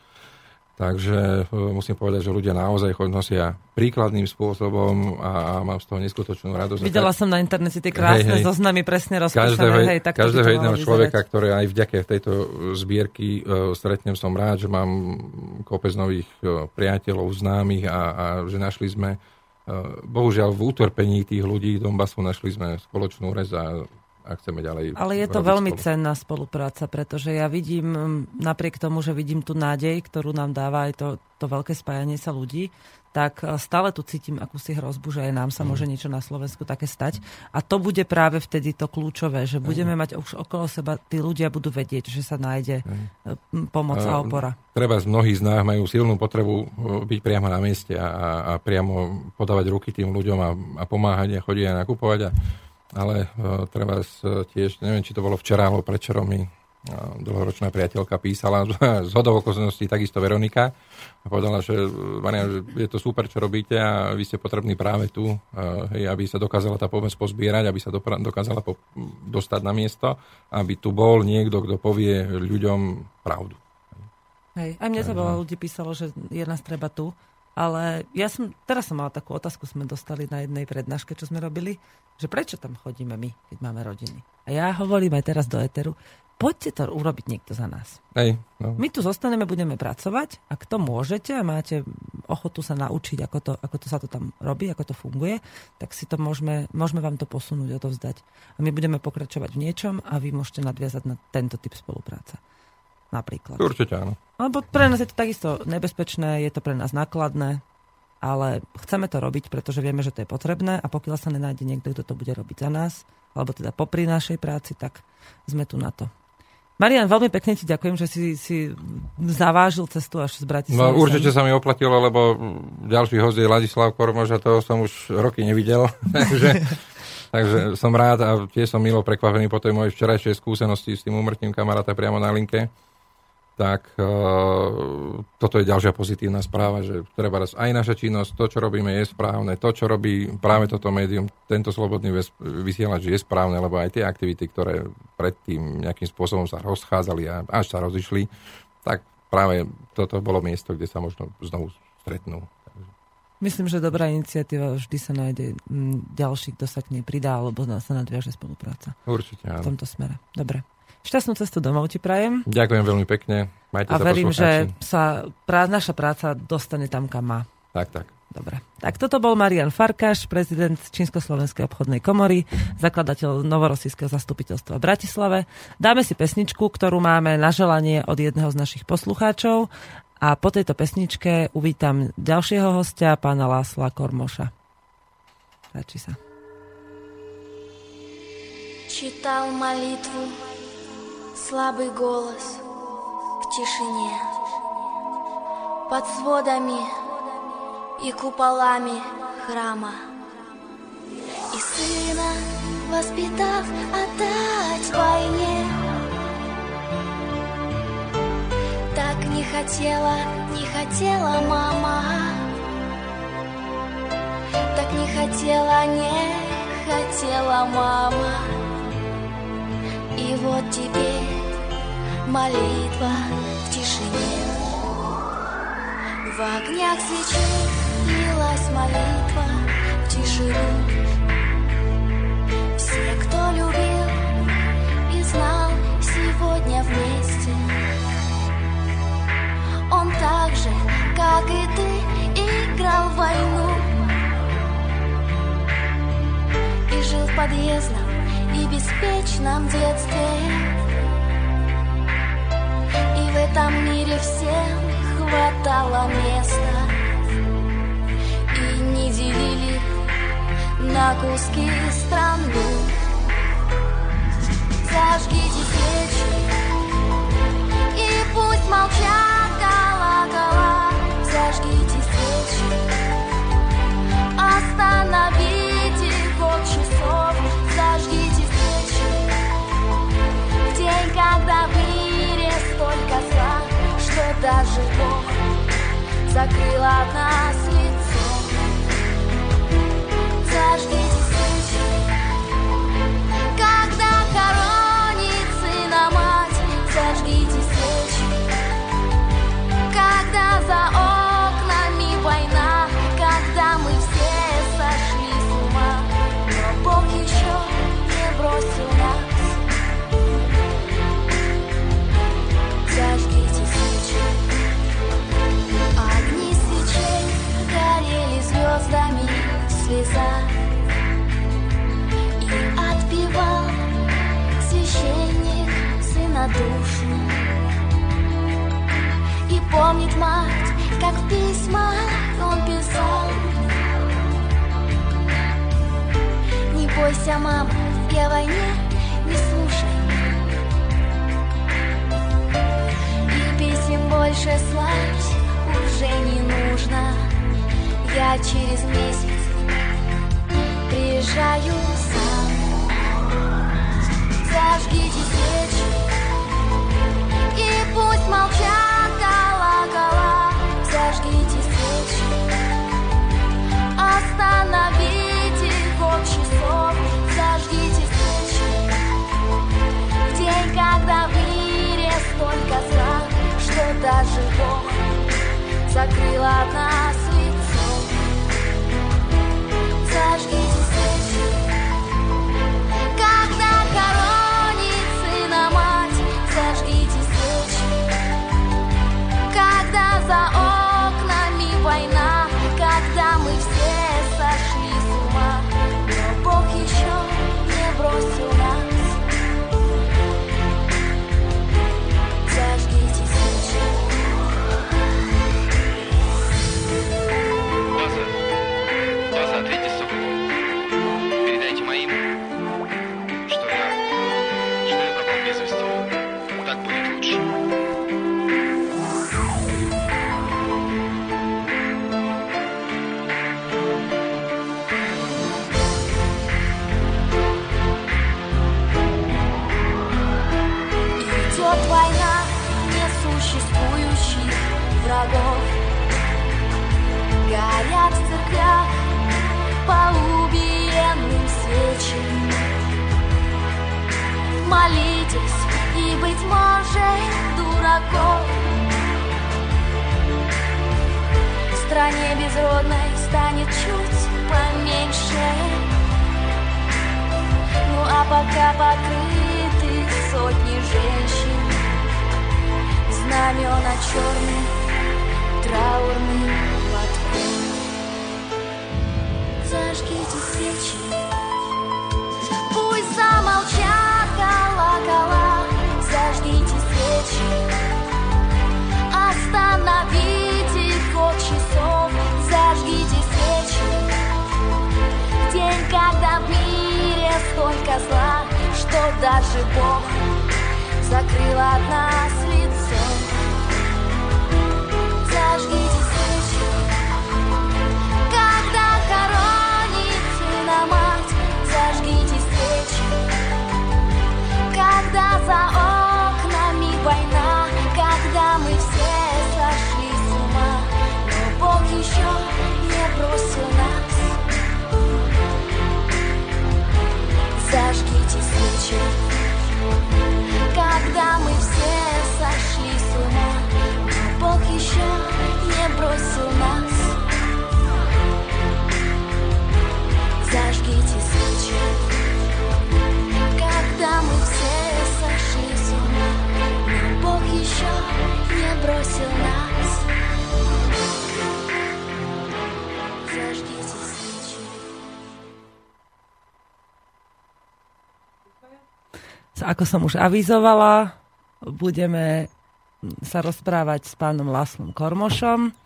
D: Takže e, musím povedať, že ľudia naozaj nosia príkladným spôsobom a, a mám z toho neskutočnú radosť.
B: Videla som na internete tie krásne hej, hej, zoznamy presne rozpísané.
D: Každého,
B: hej,
D: tak každého jedného človeka, ktoré aj vďaka tejto zbierky uh, stretnem, som rád, že mám kopec nových uh, priateľov, známych a, a že našli sme uh, bohužiaľ v utrpení tých ľudí Donbasu našli sme spoločnú rez a a chceme ďalej.
B: Ale je to veľmi spolu. cenná spolupráca, pretože ja vidím, napriek tomu, že vidím tú nádej, ktorú nám dáva aj to, to veľké spájanie sa ľudí, tak e, stále tu cítim akúsi hrozbu, že aj nám sa mm. môže niečo na Slovensku také stať. A to bude práve vtedy to kľúčové, že budeme mm. mať už okolo seba, tí ľudia budú vedieť, že sa nájde mm. pomoc a opora.
D: Treba z mnohých z nás majú silnú potrebu e, byť priamo na mieste a, a priamo podávať ruky tým ľuďom a, a pomáhať a chodiť a nakupovať. A ale uh, treba tiež, neviem, či to bolo včera alebo prečerom mi uh, dlhoročná priateľka písala, z hodov okolností takisto Veronika, a povedala, že, Maria, že je to super, čo robíte a vy ste potrební práve tu, hej, aby sa dokázala tá pomoc pozbierať, aby sa dopra- dokázala po- dostať na miesto, aby tu bol niekto, kto povie ľuďom pravdu.
B: Hej, aj mne sa veľa ľudí písalo, že je nás treba tu, ale ja som, teraz som mala takú otázku, sme dostali na jednej prednáške, čo sme robili, že prečo tam chodíme my, keď máme rodiny. A ja hovorím aj teraz do Eteru, poďte to urobiť niekto za nás.
D: Hej, no.
B: My tu zostaneme, budeme pracovať, ak to môžete a máte ochotu sa naučiť, ako to, ako to sa to tam robí, ako to funguje, tak si to môžeme, môžeme vám to posunúť, odovzdať. A my budeme pokračovať v niečom a vy môžete nadviazať na tento typ spolupráce napríklad.
D: Určite áno.
B: Lebo pre nás je to takisto nebezpečné, je to pre nás nákladné, ale chceme to robiť, pretože vieme, že to je potrebné a pokiaľ sa nenájde niekto, kto to bude robiť za nás, alebo teda popri našej práci, tak sme tu na to. Marian, veľmi pekne ti ďakujem, že si, si zavážil cestu až z Bratislavy.
D: No určite sa mi oplatilo, lebo ďalší host je Ladislav Kormož a toho som už roky nevidel. takže, takže som rád a tiež som milo prekvapený po tej mojej včerajšej skúsenosti s tým umrtím kamaráta priamo na linke tak uh, toto je ďalšia pozitívna správa, že treba raz aj naša činnosť, to, čo robíme, je správne. To, čo robí práve toto médium, tento slobodný vysielač je správne, lebo aj tie aktivity, ktoré predtým nejakým spôsobom sa rozchádzali a až sa rozišli, tak práve toto bolo miesto, kde sa možno znovu stretnú.
B: Myslím, že dobrá iniciatíva vždy sa nájde ďalší, kto sa k nej pridá, alebo sa nadviaže spolupráca.
D: Určite, áno.
B: V tomto smere. Dobre. Šťastnú cestu domov ti prajem.
D: Ďakujem veľmi pekne. Majte
B: a sa verím, že sa prá- naša práca dostane tam, kam má.
D: Tak, tak.
B: Dobre. Tak toto bol Marian Farkáš, prezident Čínsko-Slovenskej obchodnej komory, zakladateľ Novorosijského zastupiteľstva v Bratislave. Dáme si pesničku, ktorú máme na želanie od jedného z našich poslucháčov a po tejto pesničke uvítam ďalšieho hostia, pána Lásla Kormoša. Páči sa.
E: Čítal molitvu слабый голос в тишине. Под сводами и куполами храма. И сына, воспитав, отдать войне. Так не хотела, не хотела мама. Так не хотела, не хотела мама. И вот теперь молитва в тишине. В огнях свечей лилась молитва в тишину Все, кто любил и знал сегодня вместе. Он так же, как и ты, играл в войну. И жил в подъездном и беспечном детстве этом мире всем хватало места. И не делили на куски страну. Зажгите свечи И пусть молчат колокола. Зажгите свечи Остановите ход часов. Зажгите свечи В день, когда в даже Бог закрыл нас лицо Зажгите свечи Когда хоронит сына мать. Зажгите свечи Когда за И отпевал священник сына И помнит мать, как в он писал. Не бойся, мама, я войне не слушай И писем больше слать уже не нужно. Я через месяц приезжаю сам. Зажгите свечи И пусть молчат колокола. Зажгите свечи Остановите ход часов. Зажгите свечи В день, когда в мире столько зла Что даже Бог закрыл от нас лицо. Зажгите Молитесь и, быть может, дураков В стране безродной станет чуть поменьше. Ну а пока покрыты сотни женщин Знамена черных траурным платком Зажгите свечи колокола Зажгите свечи. Остановите ход часов. Зажгите свечи. В день, когда в мире столько зла Что даже Бог закрыл от нас лицо. Зажгите Когда за окнами война Когда мы все сошли с ума. Но Бог еще не бросил нас. Зажгите свечи. Когда мы все
B: Ako som už avizovala, budeme sa rozprávať s pánom Laslom Kormošom.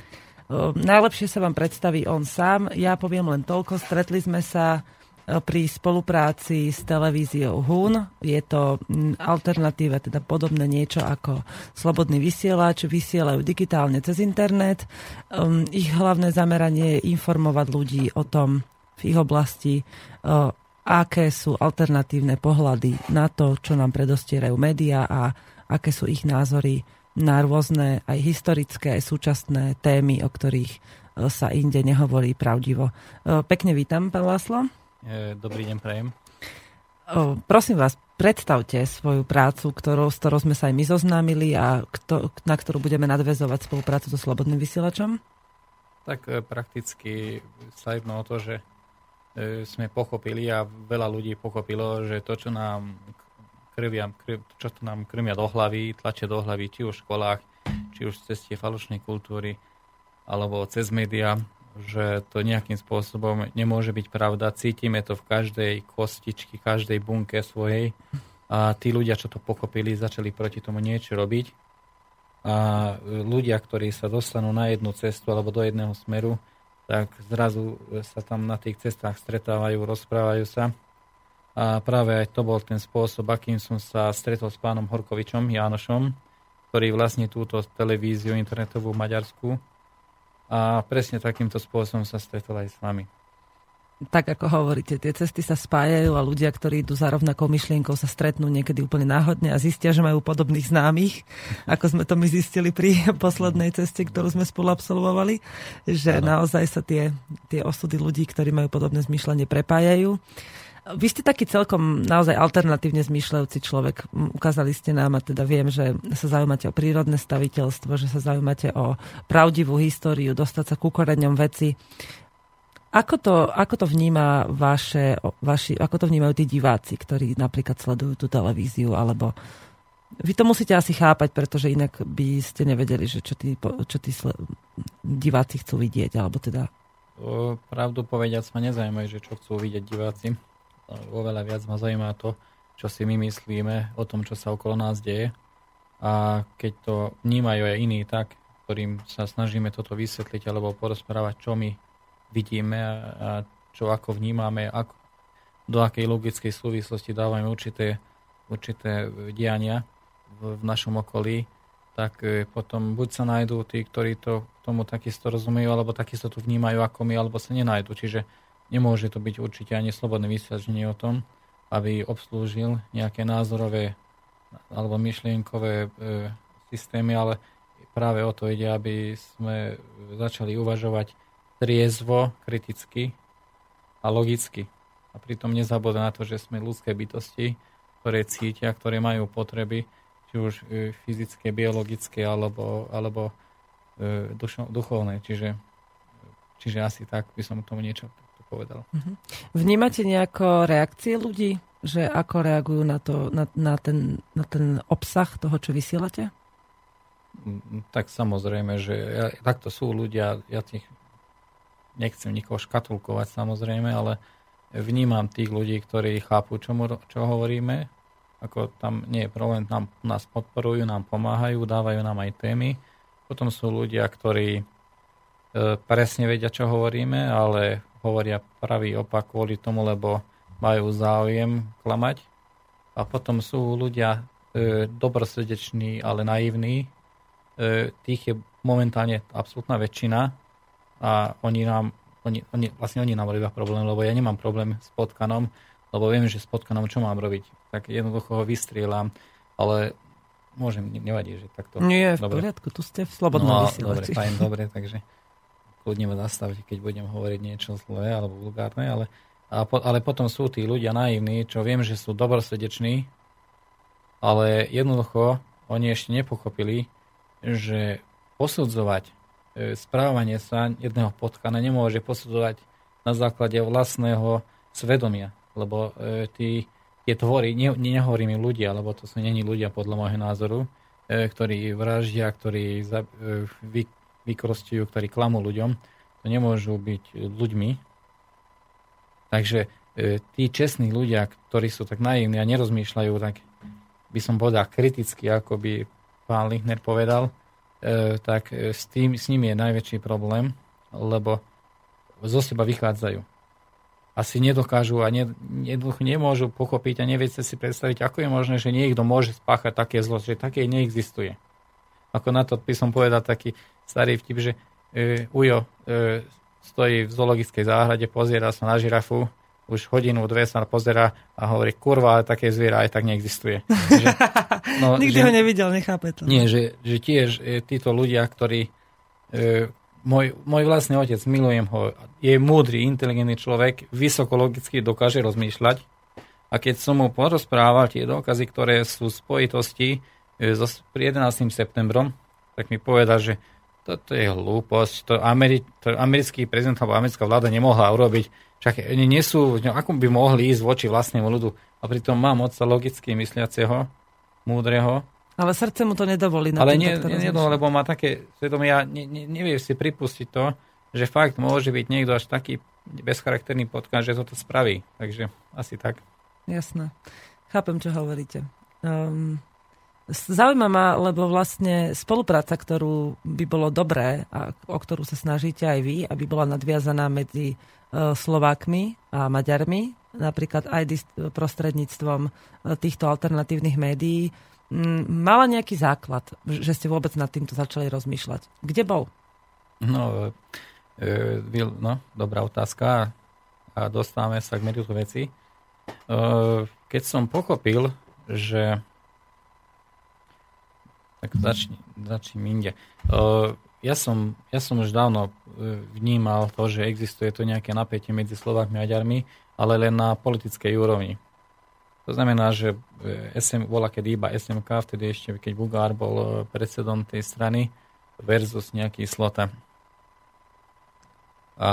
B: Najlepšie sa vám predstaví on sám. Ja poviem len toľko. Stretli sme sa pri spolupráci s televíziou HUN. Je to alternatíva, teda podobné niečo ako Slobodný vysielač. Vysielajú digitálne cez internet. Um, ich hlavné zameranie je informovať ľudí o tom v ich oblasti, uh, aké sú alternatívne pohľady na to, čo nám predostierajú médiá a aké sú ich názory na rôzne aj historické, aj súčasné témy, o ktorých uh, sa inde nehovorí pravdivo. Uh, pekne vítam, pán Laslo.
F: E, dobrý deň, prajem.
B: Prosím vás, predstavte svoju prácu, ktorou, s ktorou sme sa aj my zoznámili a kto, na ktorú budeme nadvezovať spoluprácu so Slobodným vysielačom.
F: Tak e, prakticky sa jedno o to, že e, sme pochopili a veľa ľudí pochopilo, že to, čo nám krvia, krv, čo to nám krmia do hlavy, tlačia do hlavy, či už v školách, či už cez tie falošnej kultúry, alebo cez médiá, že to nejakým spôsobom nemôže byť pravda. Cítime to v každej kostičky, každej bunke svojej. A tí ľudia, čo to pochopili, začali proti tomu niečo robiť. A ľudia, ktorí sa dostanú na jednu cestu alebo do jedného smeru, tak zrazu sa tam na tých cestách stretávajú, rozprávajú sa. A práve aj to bol ten spôsob, akým som sa stretol s pánom Horkovičom, Jánošom, ktorý vlastne túto televíziu internetovú Maďarsku a presne takýmto spôsobom sa stretol aj s vami.
B: Tak ako hovoríte, tie cesty sa spájajú a ľudia, ktorí idú za rovnakou myšlienkou, sa stretnú niekedy úplne náhodne a zistia, že majú podobných známych, ako sme to my zistili pri poslednej ceste, ktorú sme spolu absolvovali, že ano. naozaj sa tie, tie osudy ľudí, ktorí majú podobné zmyšľanie, prepájajú. Vy ste taký celkom naozaj alternatívne zmýšľajúci človek. Ukázali ste nám, a teda viem, že sa zaujímate o prírodné staviteľstvo, že sa zaujímate o pravdivú históriu, dostať sa ku koreňom veci. Ako to, ako to vníma vaše, vaši, ako to vnímajú tí diváci, ktorí napríklad sledujú tú televíziu, alebo vy to musíte asi chápať, pretože inak by ste nevedeli, že čo tí, čo tí diváci chcú vidieť, alebo teda...
F: O, pravdu povediac ma nezaujímajú, že čo chcú vidieť diváci oveľa viac ma zaujíma to, čo si my myslíme o tom, čo sa okolo nás deje. A keď to vnímajú aj iní tak, ktorým sa snažíme toto vysvetliť alebo porozprávať, čo my vidíme a čo ako vnímame, ako, do akej logickej súvislosti dávame určité, určité diania v, v našom okolí, tak e, potom buď sa nájdú tí, ktorí to tomu takisto rozumejú, alebo takisto to vnímajú ako my, alebo sa nenájdu. Čiže Nemôže to byť určite ani slobodné vysvedčenie o tom, aby obslúžil nejaké názorové alebo myšlienkové e, systémy, ale práve o to ide, aby sme začali uvažovať triezvo, kriticky a logicky. A pritom nezabúda na to, že sme ľudské bytosti, ktoré cítia, ktoré majú potreby, či už e, fyzické, biologické alebo, alebo e, duchovné. Čiže, čiže asi tak by som tomu niečo povedal. Mhm.
B: Vnímate nejako reakcie ľudí? Že ako reagujú na, to, na, na, ten, na ten obsah toho, čo vysielate?
F: Mm, tak samozrejme, že ja, takto sú ľudia, ja tých nechcem nikoho škatulkovať samozrejme, ale vnímam tých ľudí, ktorí chápu, čo, mu, čo hovoríme, ako tam nie je problém, nám, nás podporujú, nám pomáhajú, dávajú nám aj témy. Potom sú ľudia, ktorí e, presne vedia, čo hovoríme, ale hovoria pravý opak kvôli tomu, lebo majú záujem klamať. A potom sú ľudia e, dobrosrdeční, ale naivní. E, tých je momentálne absolútna väčšina a oni nám, oni, oni, vlastne oni nám robia problém, lebo ja nemám problém s potkanom, lebo viem, že s potkanom čo mám robiť. Tak jednoducho ho vystrieľam, ale môžem, nevadí, že takto.
B: Nie, v dobre. poriadku, tu ste v slobodnom no,
F: Dobre, fajn, dobre, takže kľudne ma zastaviť, keď budem hovoriť niečo zlé alebo vulgárne, ale, a po, ale potom sú tí ľudia naivní, čo viem, že sú dobrosrdeční, ale jednoducho oni ešte nepochopili, že posudzovať správanie sa jedného potkana nemôže posudzovať na základe vlastného svedomia, lebo e, tí, tie tvory, ne, nehovorím im ľudia, lebo to sú není ľudia podľa môjho názoru, e, ktorí vraždia, ktorí e, vy, vykrostujú, ktorí klamú ľuďom, to nemôžu byť ľuďmi. Takže e, tí čestní ľudia, ktorí sú tak naivní a nerozmýšľajú, tak by som povedal kriticky, ako by pán Lichner povedal, e, tak e, s, tým, s nimi je najväčší problém, lebo zo seba vychádzajú. Asi nedokážu a ne, nemôžu pochopiť a neviete si predstaviť, ako je možné, že niekto môže spáchať také zlo, že také neexistuje. Ako na to by som povedal taký starý vtip, že e, Ujo e, stojí v zoologickej záhrade, poziera sa na žirafu, už hodinu, dve sa pozera a hovorí, kurva, ale také zviera aj tak neexistuje. Že,
B: no, Nikdy že, ho nevidel, nechápe to.
F: Nie, že, že tiež e, títo ľudia, ktorí... E, môj, môj vlastný otec, milujem ho, je múdry, inteligentný človek, vysokologicky dokáže rozmýšľať a keď som mu porozprával tie dôkazy, ktoré sú v spojitosti e, so 11. septembrom, tak mi povedal, že toto je hlúposť, to, Ameri- to americký prezident alebo americká vláda nemohla urobiť. Však nie sú, no, ako by mohli ísť voči vlastnému ľudu. A pritom mám otca logicky mysliaceho, múdreho.
B: Ale srdce mu to nedovolí.
F: Ale nie, nie, nie lebo má také svedomie, ja ne, ne, neviem si pripustiť to, že fakt môže byť niekto až taký bezcharakterný potkan, že toto spraví. Takže asi tak.
B: Jasné. Chápem, čo hovoríte. Um, Zaujíma ma, lebo vlastne spolupráca, ktorú by bolo dobré a o ktorú sa snažíte aj vy, aby bola nadviazaná medzi Slovákmi a Maďarmi, napríklad aj prostredníctvom e, týchto alternatívnych médií, mala nejaký základ, že ste vôbec nad týmto začali rozmýšľať. Kde bol?
F: No, e, no dobrá otázka a dostávame sa k meritu veci. E, keď som pochopil, že tak začni, začni inde. Uh, ja som, ja som už dávno e, vnímal to, že existuje tu nejaké napätie medzi Slovákmi a Maďarmi, ale len na politickej úrovni. To znamená, že e, SM, bola kedy iba SMK, vtedy ešte, keď Bugár bol e, predsedom tej strany, versus nejaký Slota. A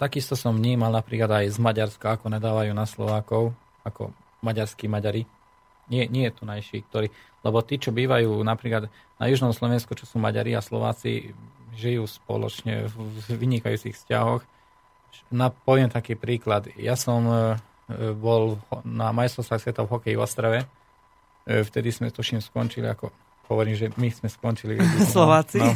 F: takisto som vnímal napríklad aj z Maďarska, ako nadávajú na Slovákov, ako maďarskí Maďari. Nie, nie je tu najší, ktorí lebo tí, čo bývajú napríklad na južnom Slovensku, čo sú Maďari a Slováci, žijú spoločne v vynikajúcich vzťahoch. Na, poviem taký príklad. Ja som e, bol na majstrovstvách sveta v hokeji v Ostrave. E, vtedy sme tuším skončili ako hovorím, že my sme skončili.
B: Slováci. No,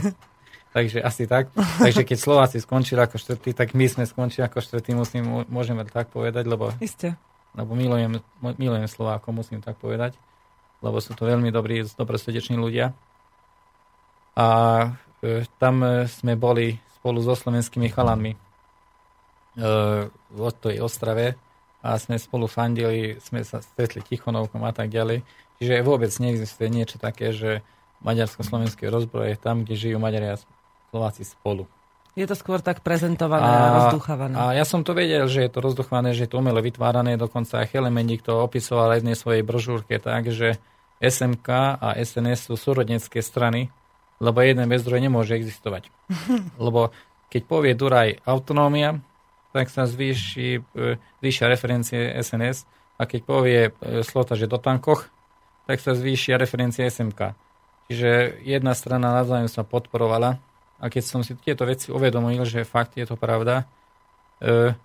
F: takže asi tak. Takže keď Slováci skončili ako štvrtý, tak my sme skončili ako štvrtý, musím, môžeme tak povedať, lebo,
B: Isté.
F: Lebo milujem, milujem Slovákov, musím tak povedať lebo sú to veľmi dobrí, dobrosrdeční ľudia. A e, tam e, sme boli spolu so slovenskými chalanmi e, v tej Ostrave a sme spolu fandili, sme sa stretli tichonovkom a tak ďalej. Čiže vôbec neexistuje niečo také, že maďarsko-slovenské rozbroje tam, kde žijú Maďari a Slováci spolu.
B: Je to skôr tak prezentované a, a rozduchávané.
F: A ja som to vedel, že je to rozduchované, že je to umelo vytvárané, dokonca aj Chelemendik to opisoval aj v svojej brožúrke tak, že SMK a SNS sú súrodnecké strany, lebo jeden bez druhej nemôže existovať. Lebo keď povie Duraj autonómia, tak sa zvýši, e, zvýšia referencie SNS a keď povie e, Slota, že do tankoch, tak sa zvýšia referencie SMK. Čiže jedna strana navzájom sa podporovala a keď som si tieto veci uvedomil, že fakt je to pravda, e,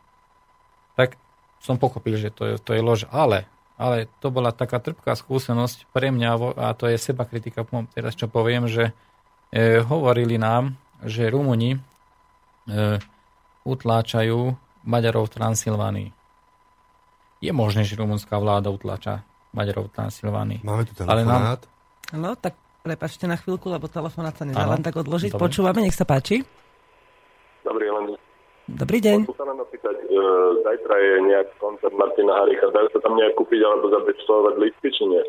F: tak som pochopil, že to je, to je lož. Ale ale to bola taká trpká skúsenosť pre mňa, a to je seba kritika teraz, čo poviem, že e, hovorili nám, že Rumuni e, utláčajú Maďarov v Transylvánii. Je možné, že rumunská vláda utláča Maďarov v Transylvánii.
G: Máme tu telefonát.
B: Nám... No, tak prepačte na chvíľku, lebo telefonát sa nedá len tak odložiť. Dobre. Počúvame, nech sa páči.
H: Dobrý, len
B: Dobrý deň.
H: Môžem sa len opýtať, e, zajtra je nejaký koncert Martina Haricha, dajú sa tam nejak kúpiť alebo zabečtovať lístky, či nie?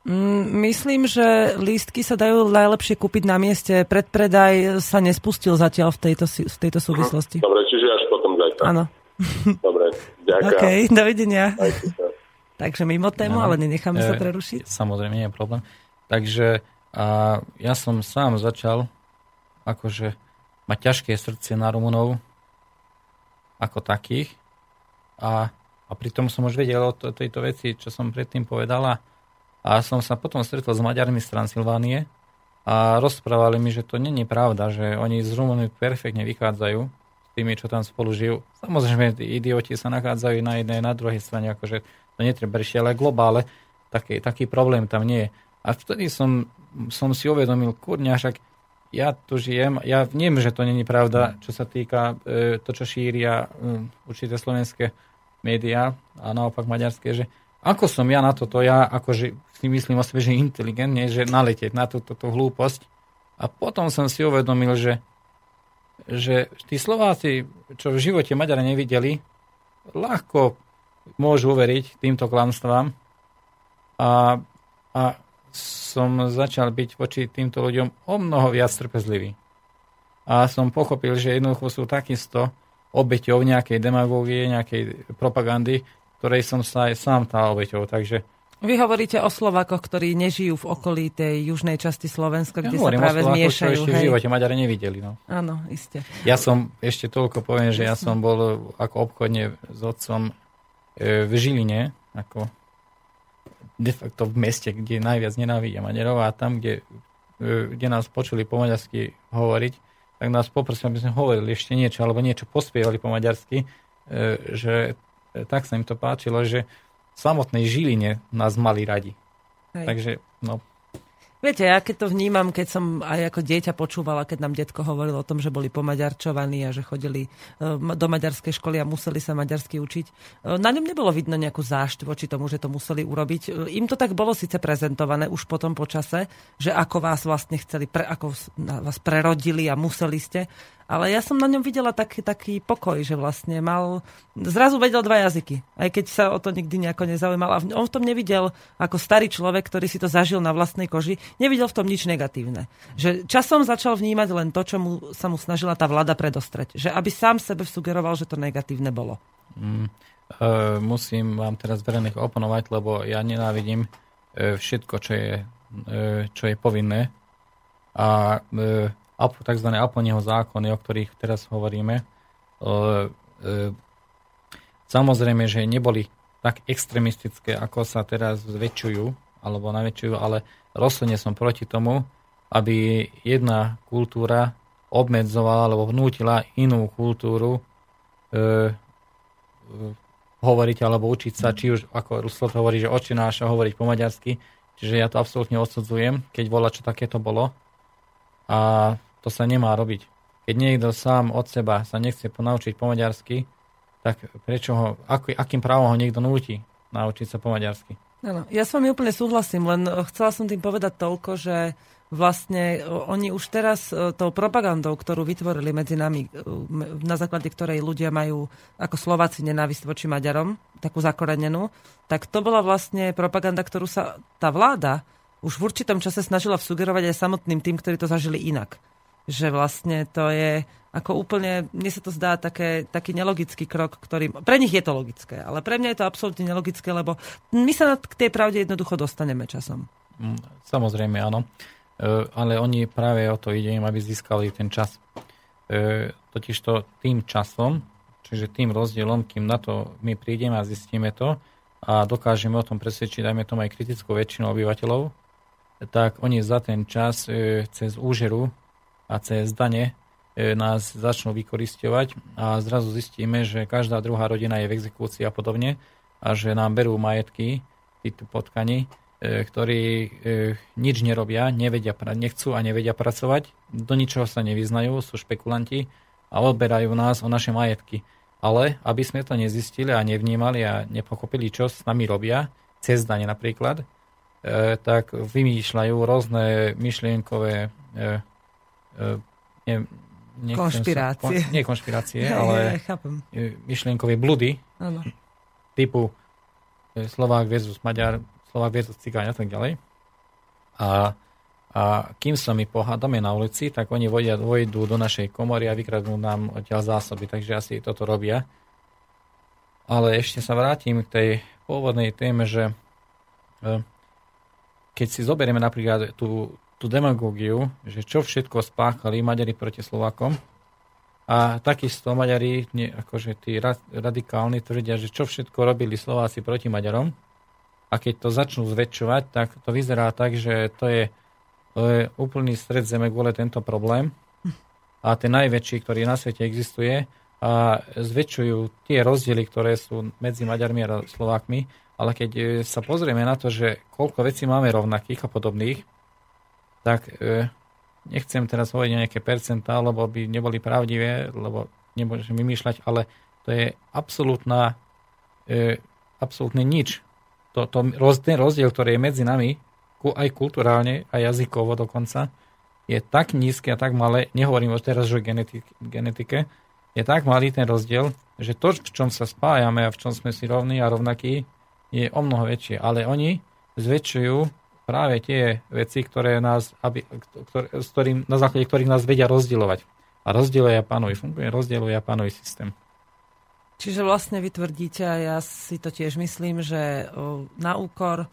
B: Mm, myslím, že lístky sa dajú najlepšie kúpiť na mieste. Predpredaj sa nespustil zatiaľ v tejto, v tejto súvislosti.
H: Dobre, čiže až potom zajtra.
B: Áno.
H: Dobre, ďakujem.
B: OK, dovidenia. Takže mimo tému, ale nenecháme sa e, prerušiť.
F: Samozrejme, nie je problém. Takže a ja som sám začal akože mať ťažké srdce na Rumunov, ako takých. A, a pritom som už vedel o to, tejto veci, čo som predtým povedala. A som sa potom stretol s Maďarmi z Transylvánie a rozprávali mi, že to není pravda, že oni z Rumúny perfektne vychádzajú s tými, čo tam spolu žijú. Samozrejme, idioti sa nachádzajú na jednej, na druhej strane, akože to netreba riešiť, ale globále taký, taký problém tam nie je. A vtedy som, som si uvedomil, kurňa, však ja tu žijem, ja viem, že to není pravda, čo sa týka e, to, čo šíria e, určité slovenské médiá a naopak maďarské, že ako som ja na toto, ja akože si myslím o sebe, že inteligentne, že naletieť na túto tú, tú hlúposť. A potom som si uvedomil, že, že tí Slováci, čo v živote Maďara nevideli, ľahko môžu uveriť týmto klamstvám a, a som začal byť voči týmto ľuďom o mnoho viac trpezlivý. A som pochopil, že jednoducho sú takisto obeťou nejakej demagógie, nejakej propagandy, ktorej som sa aj sám tá obeťou. Takže
B: vy hovoríte o Slovakoch, ktorí nežijú v okolí tej južnej časti Slovenska, kde
F: ja
B: sa práve
F: Slovákoch,
B: zmiešajú.
F: Čo ešte v živote Maďare nevideli. No.
B: Áno, iste.
F: Ja som, ešte toľko poviem, že ja som bol ako obchodne s otcom e, v Žiline, ako de facto v meste, kde najviac nenávidia Maďarov a tam, kde, e, kde nás počuli po maďarsky hovoriť, tak nás poprosím, aby sme hovorili ešte niečo, alebo niečo pospievali po maďarsky, e, že tak sa im to páčilo, že v samotnej Žiline nás mali radi.
B: Hej.
F: Takže, no,
B: Viete, ja keď to vnímam, keď som aj ako dieťa počúvala, keď nám detko hovoril o tom, že boli pomaďarčovaní a že chodili e, do maďarskej školy a museli sa maďarsky učiť. E, Na ňom nebolo vidno nejakú zášť voči tomu, že to museli urobiť. E, Im to tak bolo síce prezentované už potom po čase, že ako vás vlastne chceli, pre, ako vás prerodili a museli ste. Ale ja som na ňom videla taký, taký pokoj, že vlastne mal, zrazu vedel dva jazyky, aj keď sa o to nikdy nejako nezaujímal. A on v tom nevidel, ako starý človek, ktorý si to zažil na vlastnej koži, nevidel v tom nič negatívne. Že časom začal vnímať len to, čo mu, sa mu snažila tá vláda predostreť. Že aby sám sebe sugeroval, že to negatívne bolo.
F: Mm, e, musím vám teraz verejných oponovať, lebo ja nenávidím e, všetko, čo je, e, čo je povinné. A e, tzv. Aponieho zákony, o ktorých teraz hovoríme, e, e, samozrejme, že neboli tak extremistické, ako sa teraz zväčšujú, alebo naväčšujú, ale rozhodne som proti tomu, aby jedna kultúra obmedzovala alebo vnútila inú kultúru e, e, hovoriť alebo učiť sa, či už ako Ruslov hovorí, že očináša hovoriť po maďarsky, čiže ja to absolútne odsudzujem, keď bola čo takéto bolo. A to sa nemá robiť. Keď niekto sám od seba sa nechce ponaučiť po maďarsky, tak prečo ho, aký, akým právom ho niekto núti naučiť sa po maďarsky?
B: Ano, ja s vami úplne súhlasím, len chcela som tým povedať toľko, že vlastne oni už teraz e, tou propagandou, ktorú vytvorili medzi nami, e, na základe ktorej ľudia majú ako Slováci nenávisť voči Maďarom, takú zakorenenú, tak to bola vlastne propaganda, ktorú sa tá vláda už v určitom čase snažila vsugerovať aj samotným tým, ktorí to zažili inak že vlastne to je ako úplne, mne sa to zdá také, taký nelogický krok, ktorý, pre nich je to logické, ale pre mňa je to absolútne nelogické, lebo my sa k tej pravde jednoducho dostaneme časom.
F: Mm, samozrejme, áno. E, ale oni práve o to ide aby získali ten čas. E, totižto tým časom, čiže tým rozdielom, kým na to my prídeme a zistíme to a dokážeme o tom presvedčiť, dajme tomu aj kritickú väčšinu obyvateľov, tak oni za ten čas e, cez úžeru a cez dane e, nás začnú vykoristovať a zrazu zistíme, že každá druhá rodina je v exekúcii a podobne a že nám berú majetky, títo potkani, e, ktorí e, nič nerobia, nevedia, nechcú a nevedia pracovať, do ničoho sa nevyznajú, sú špekulanti a odberajú nás o naše majetky. Ale aby sme to nezistili a nevnímali a nepochopili, čo s nami robia, cez dane napríklad, tak vymýšľajú rôzne myšlienkové
B: ne, nechcem konšpirácie.
F: Sa, kon, nie konšpirácie, ja, ale ja, chápem. myšlienkové bludy ano. typu e, Slovák versus Maďar, Slovák versus Cigáň a tak ďalej. A, a kým sa my pohádame na ulici, tak oni vodia, vojdu do našej komory a vykradnú nám odtiaľ zásoby, takže asi toto robia. Ale ešte sa vrátim k tej pôvodnej téme, že e, keď si zoberieme napríklad tú tú demagógiu, že čo všetko spáchali Maďari proti Slovákom. A takisto Maďari, akože tí radikálni, tvrdia, že čo všetko robili Slováci proti Maďarom. A keď to začnú zväčšovať, tak to vyzerá tak, že to je, to je úplný stred zeme kvôli tento problém. A ten najväčší, ktorý na svete existuje, a zväčšujú tie rozdiely, ktoré sú medzi Maďarmi a Slovákmi. Ale keď e, sa pozrieme na to, že koľko vecí máme rovnakých a podobných, tak e, nechcem teraz hovoriť nejaké percentá, lebo by neboli pravdivé, lebo nemôžem vymýšľať, ale to je absolútna, e, absolútne nič. To, to, roz, ten rozdiel, ktorý je medzi nami, ku, aj kulturálne, aj jazykovo dokonca, je tak nízky a tak malé, nehovorím o teraz o genetik, genetike, je tak malý ten rozdiel, že to, v čom sa spájame a v čom sme si rovní a rovnakí, je o mnoho väčšie. Ale oni zväčšujú práve tie veci, ktoré nás, aby, ktoré, s ktorým, na základe ktorých nás vedia rozdielovať. A rozdieluje a funguje rozdieluje a systém.
B: Čiže vlastne vy tvrdíte, a ja si to tiež myslím, že na úkor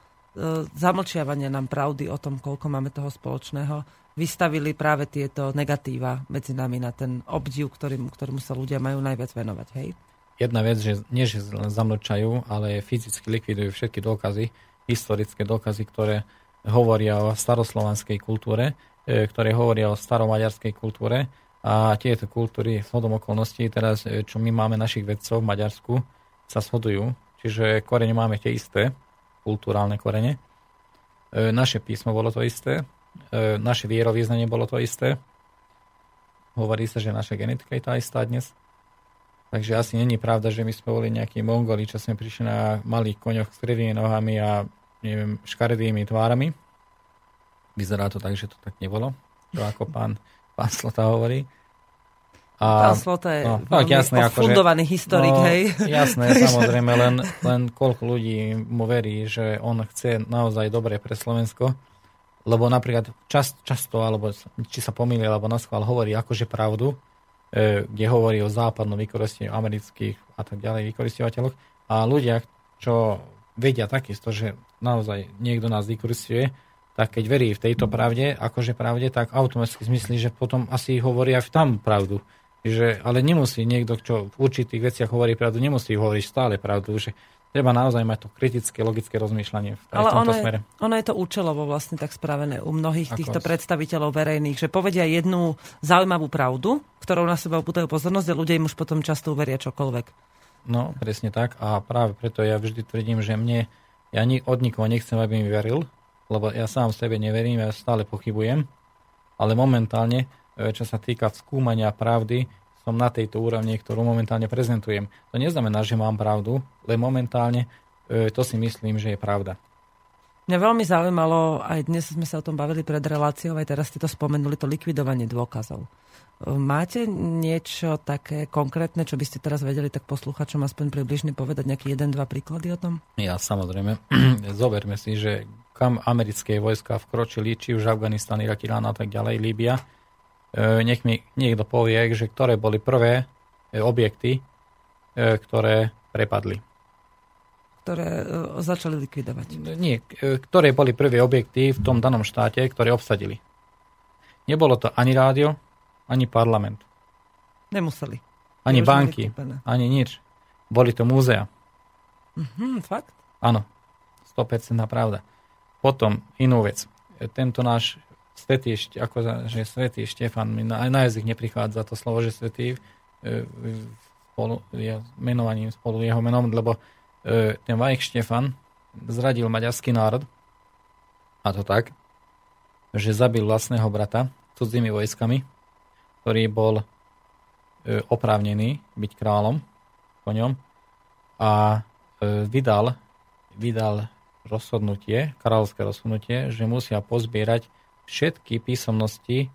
B: zamlčiavania nám pravdy o tom, koľko máme toho spoločného, vystavili práve tieto negatíva medzi nami na ten obdiv, ktorým, ktorému sa ľudia majú najviac venovať. Hej?
F: jedna vec, že nie že zamlčajú, ale fyzicky likvidujú všetky dôkazy, historické dôkazy, ktoré hovoria o staroslovanskej kultúre, e, ktoré hovoria o staromaďarskej kultúre a tieto kultúry s hodom okolností, teraz e, čo my máme našich vedcov v Maďarsku, sa shodujú, čiže korene máme tie isté, kulturálne korene. E, naše písmo bolo to isté, naše vierovýznanie bolo to isté. Hovorí sa, že naša genetika je tá istá dnes. Takže asi není pravda, že my sme boli nejakí mongoli, čo sme prišli na malých koňoch s krivými nohami a neviem, škaredými tvárami. Vyzerá to tak, že to tak nebolo. To ako pán, pán Slota hovorí.
B: A, pán Slota je
F: no, tak jasné,
B: ako, fundovaný historik,
F: no,
B: hej?
F: Jasné, samozrejme, len, len koľko ľudí mu verí, že on chce naozaj dobre pre Slovensko, lebo napríklad čas, často, alebo či sa pomýli, alebo na schvál hovorí akože pravdu, E, kde hovorí o západnom vykoristení amerických a tak ďalej vykoristovateľoch. A ľudia, čo vedia takisto, že naozaj niekto nás vykoristuje, tak keď verí v tejto pravde, akože pravde, tak automaticky zmyslí, že potom asi hovorí aj tam pravdu. Že, ale nemusí niekto, čo v určitých veciach hovorí pravdu, nemusí hovoriť stále pravdu. Že treba naozaj mať to kritické, logické rozmýšľanie v, Ale tomto ono smere.
B: Je, ono je to účelovo vlastne tak spravené u mnohých Ako týchto predstaviteľov verejných, že povedia jednu zaujímavú pravdu, ktorou na seba upútajú pozornosť a ľudia im už potom často uveria čokoľvek.
F: No, presne tak. A práve preto ja vždy tvrdím, že mne, ja ni, od nikoho nechcem, aby mi veril, lebo ja sám sebe neverím, ja stále pochybujem. Ale momentálne, e, čo sa týka skúmania pravdy, som na tejto úrovni, ktorú momentálne prezentujem. To neznamená, že mám pravdu, len momentálne e, to si myslím, že je pravda.
B: Mňa veľmi zaujímalo, aj dnes sme sa o tom bavili pred reláciou, aj teraz ste to spomenuli, to likvidovanie dôkazov. Máte niečo také konkrétne, čo by ste teraz vedeli tak posluchačom aspoň približne povedať, nejaký jeden, dva príklady o tom?
F: Ja samozrejme. Zoberme si, že kam americké vojska vkročili, či už Afganistan, Irak, Irán a tak ďalej, Líbia, E, nech mi niekto povie, že ktoré boli prvé e, objekty, e, ktoré prepadli.
B: Ktoré začali likvidovať.
F: Nie, ktoré boli prvé objekty v tom danom štáte, ktoré obsadili. Nebolo to ani rádio, ani parlament.
B: Nemuseli.
F: Ani banky, ani nič. Boli to múzea.
B: Mhm, fakt?
F: Áno, 100% pravda. Potom inú vec. Tento náš Svetý, ako, že Svetý Štefan, mi na, na jazyk neprichádza to slovo, že Svetý e, spolu, je menovaním spolu jeho menom, lebo e, ten Vajk Štefan zradil maďarský národ a to tak, že zabil vlastného brata cudzími vojskami, ktorý bol e, oprávnený byť kráľom po ňom a e, vydal, vydal rozhodnutie, kráľovské rozhodnutie, že musia pozbierať všetky písomnosti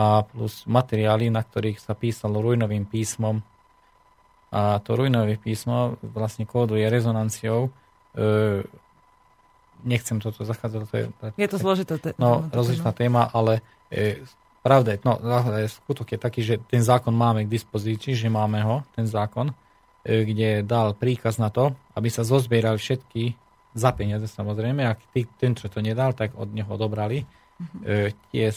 F: a plus materiály, na ktorých sa písalo rujnovým písmom. A to rujnové písmo vlastne kóduje rezonanciou. E, nechcem toto zachádzať. To je,
B: je to zložitá téma.
F: No, rozličná téma, ale e, pravda je, no, skutok je taký, že ten zákon máme k dispozícii, že máme ho, ten zákon, e, kde dal príkaz na to, aby sa zozbierali všetky za peniaze samozrejme, ak tí, ten, čo to nedal, tak od neho odobrali e, tie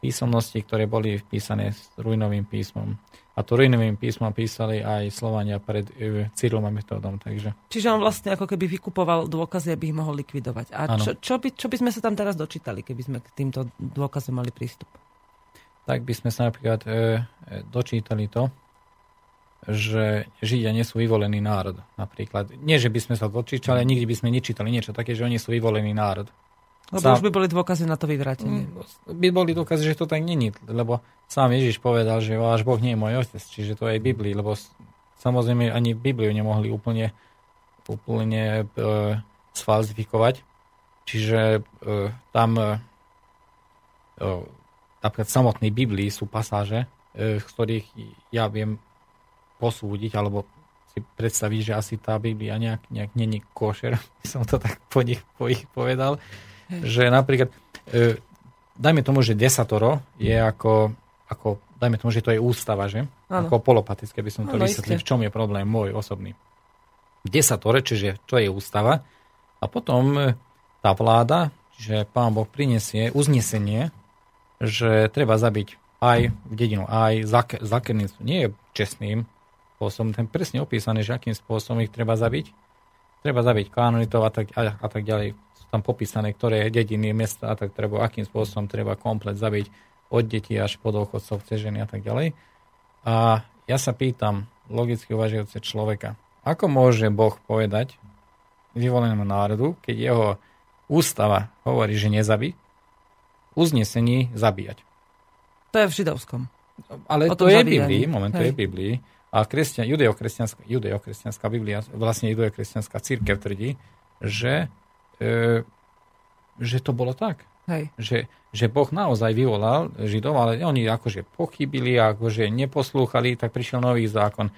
F: písomnosti, ktoré boli vpísané s rujnovým písmom. A to rujnovým písmom písali aj Slovania pred e, Cyrilom a Metodom. Takže...
B: Čiže on vlastne ako keby vykupoval dôkazy, aby ich mohol likvidovať. A čo, čo, by, čo by sme sa tam teraz dočítali, keby sme k týmto dôkazom mali prístup?
F: Tak by sme sa napríklad e, e dočítali to, že Židia nie sú vyvolený národ. Napríklad. Nie, že by sme sa dočítali, nikdy by sme nečítali niečo také, že oni sú vyvolený národ.
B: Lebo
F: Sám-
B: už by boli dôkazy na to vyvrátenie.
F: by boli dôkazy, že to tak není, lebo sám Ježiš povedal, že váš Boh nie je môj otec, čiže to je aj Biblii, lebo samozrejme ani Bibliu nemohli úplne, úplne e, sfalzifikovať. Čiže e, tam e, e, napríklad v samotnej Biblii sú pasáže, e, z ktorých ja viem posúdiť, alebo si predstaviť, že asi tá Biblia nejak, nejak není košer, by som to tak po nich, po ich povedal, že napríklad e, dajme tomu, že desatoro je ako, ako dajme tomu, že to je ústava, že?
B: Áno.
F: Ako polopatické by som to
B: Áno,
F: vysvetlil,
B: isté.
F: v čom je problém môj osobný. Desatore, čiže čo je ústava, a potom e, tá vláda, čiže pán Boh prinesie uznesenie, že treba zabiť aj dedinu, aj zak-. Nie je čestným spôsobom, ten presne opísaný, že akým spôsobom ich treba zabiť. Treba zabiť kanonitov a tak, a, a tak ďalej. Sú tam popísané, ktoré dediny, mesta a tak treba, akým spôsobom treba komplet zabiť od detí až po dôchodcov, cez ženy a tak ďalej. A ja sa pýtam logicky uvažujúce človeka, ako môže Boh povedať vyvolenému národu, keď jeho ústava hovorí, že nezabí, uznesení zabíjať.
B: To je v židovskom.
F: Ale
B: O
F: to je
B: zabíjaní.
F: Biblii, moment, to je Biblii. A kresťan, judeokresťanská, judeokresťanská Biblia, vlastne judeokresťanská církev tvrdí, že, e, že to bolo tak.
B: Hej.
F: Že, že Boh naozaj vyvolal Židov, ale oni akože pochybili, akože neposlúchali, tak prišiel nový zákon.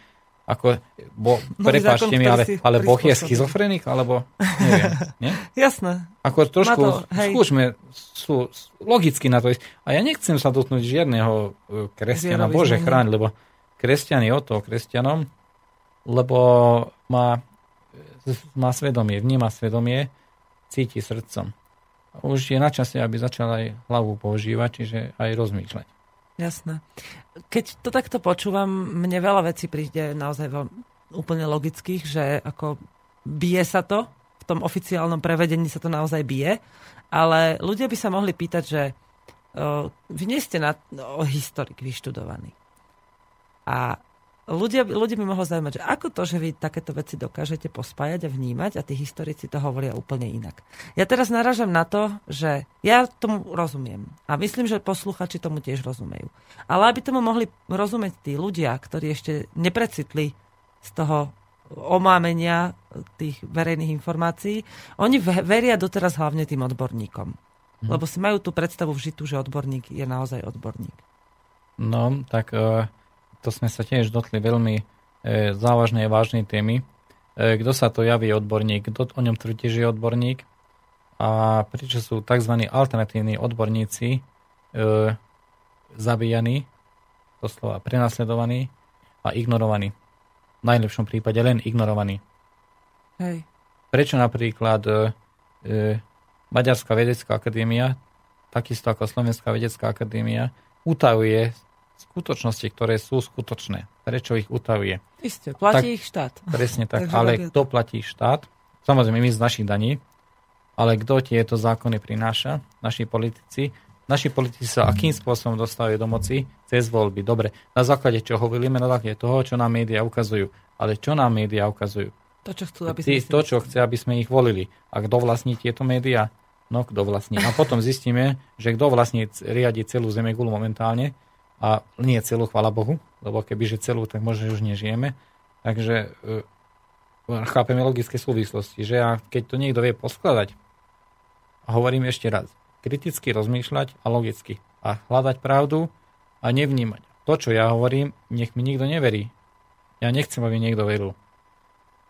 F: Ako, bo, prepáčte mi, ale, ale Boh je schizofrenik, alebo neviem, nie?
B: Jasné.
F: Ako trošku,
B: to, hej.
F: skúsme sú, logicky na to ísť. A ja nechcem sa dotknúť žiadneho e, kresťana,
B: Vierovýznania.
F: Bože chráň, lebo kresťan je o to kresťanom, lebo má, má svedomie, vníma svedomie, cíti srdcom. Už je na čase, aby začal aj hlavu používať, čiže aj rozmýšľať.
B: Jasné. Keď to takto počúvam, mne veľa vecí príde naozaj veľ, úplne logických, že ako bije sa to, v tom oficiálnom prevedení sa to naozaj bije, ale ľudia by sa mohli pýtať, že uh, vy nie ste na, o historik vyštudovaní. A ľudia, ľudia by mohlo zaujímať, že ako to, že vy takéto veci dokážete pospájať a vnímať a tí historici to hovoria úplne inak. Ja teraz naražam na to, že ja tomu rozumiem a myslím, že posluchači tomu tiež rozumejú. Ale aby tomu mohli rozumieť tí ľudia, ktorí ešte neprecitli z toho omámenia tých verejných informácií, oni ve- veria doteraz hlavne tým odborníkom. Lebo si majú tú predstavu vžitú, že odborník je naozaj odborník.
F: No, tak e, to sme sa tiež dotkli veľmi e, závažnej a vážnej témy. E, Kto sa to javí odborník, kto o ňom tvrdí, že je odborník a prečo sú tzv. alternatívni odborníci e, zabíjaní, doslova prenasledovaní a ignorovaní. V najlepšom prípade len ignorovaní.
B: Hej.
F: Prečo napríklad e, e, Maďarská vedecká akadémia, takisto ako Slovenská vedecká akadémia, utajuje skutočnosti, ktoré sú skutočné. Prečo ich utajuje?
B: Isté, platí
F: Tak-
B: ich štát.
F: Presne tak,
B: Takže
F: ale
B: robia
F: kto platí štát? Samozrejme my z našich daní, ale kto tieto zákony prináša? Naši politici. Naši politici sa akým spôsobom dostávajú do moci? Cez voľby. Dobre, na základe čoho hovoríme? Na základe toho, čo nám médiá ukazujú. Ale čo nám médiá ukazujú?
B: To, čo chcú, aby sme
F: to, čo chce, aby sme ich volili. A kto vlastní tieto médiá? No, kto vlastní. A potom zistíme, že kto vlastní riadi celú Zemegulu momentálne a nie celú, chvala Bohu, lebo kebyže celú, tak možno už nežijeme. Takže e, chápeme logické súvislosti, že a keď to niekto vie poskladať, hovorím ešte raz, kriticky rozmýšľať a logicky a hľadať pravdu a nevnímať. To, čo ja hovorím, nech mi nikto neverí. Ja nechcem, aby niekto veril.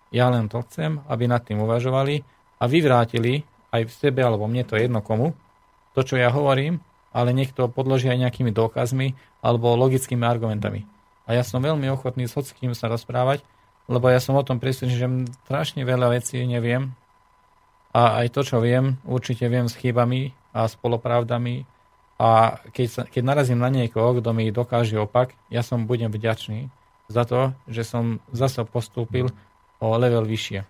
F: Ja len to chcem, aby nad tým uvažovali a vyvrátili aj v sebe, alebo mne to je jedno komu, to, čo ja hovorím, ale nech to aj nejakými dôkazmi alebo logickými argumentami. A ja som veľmi ochotný s hocikým sa rozprávať, lebo ja som o tom presvedčený, že strašne veľa vecí neviem a aj to, čo viem, určite viem s chybami a s polopravdami a keď, sa, keď narazím na niekoho, kto mi dokáže opak, ja som budem vďačný za to, že som zase postúpil o level vyššie.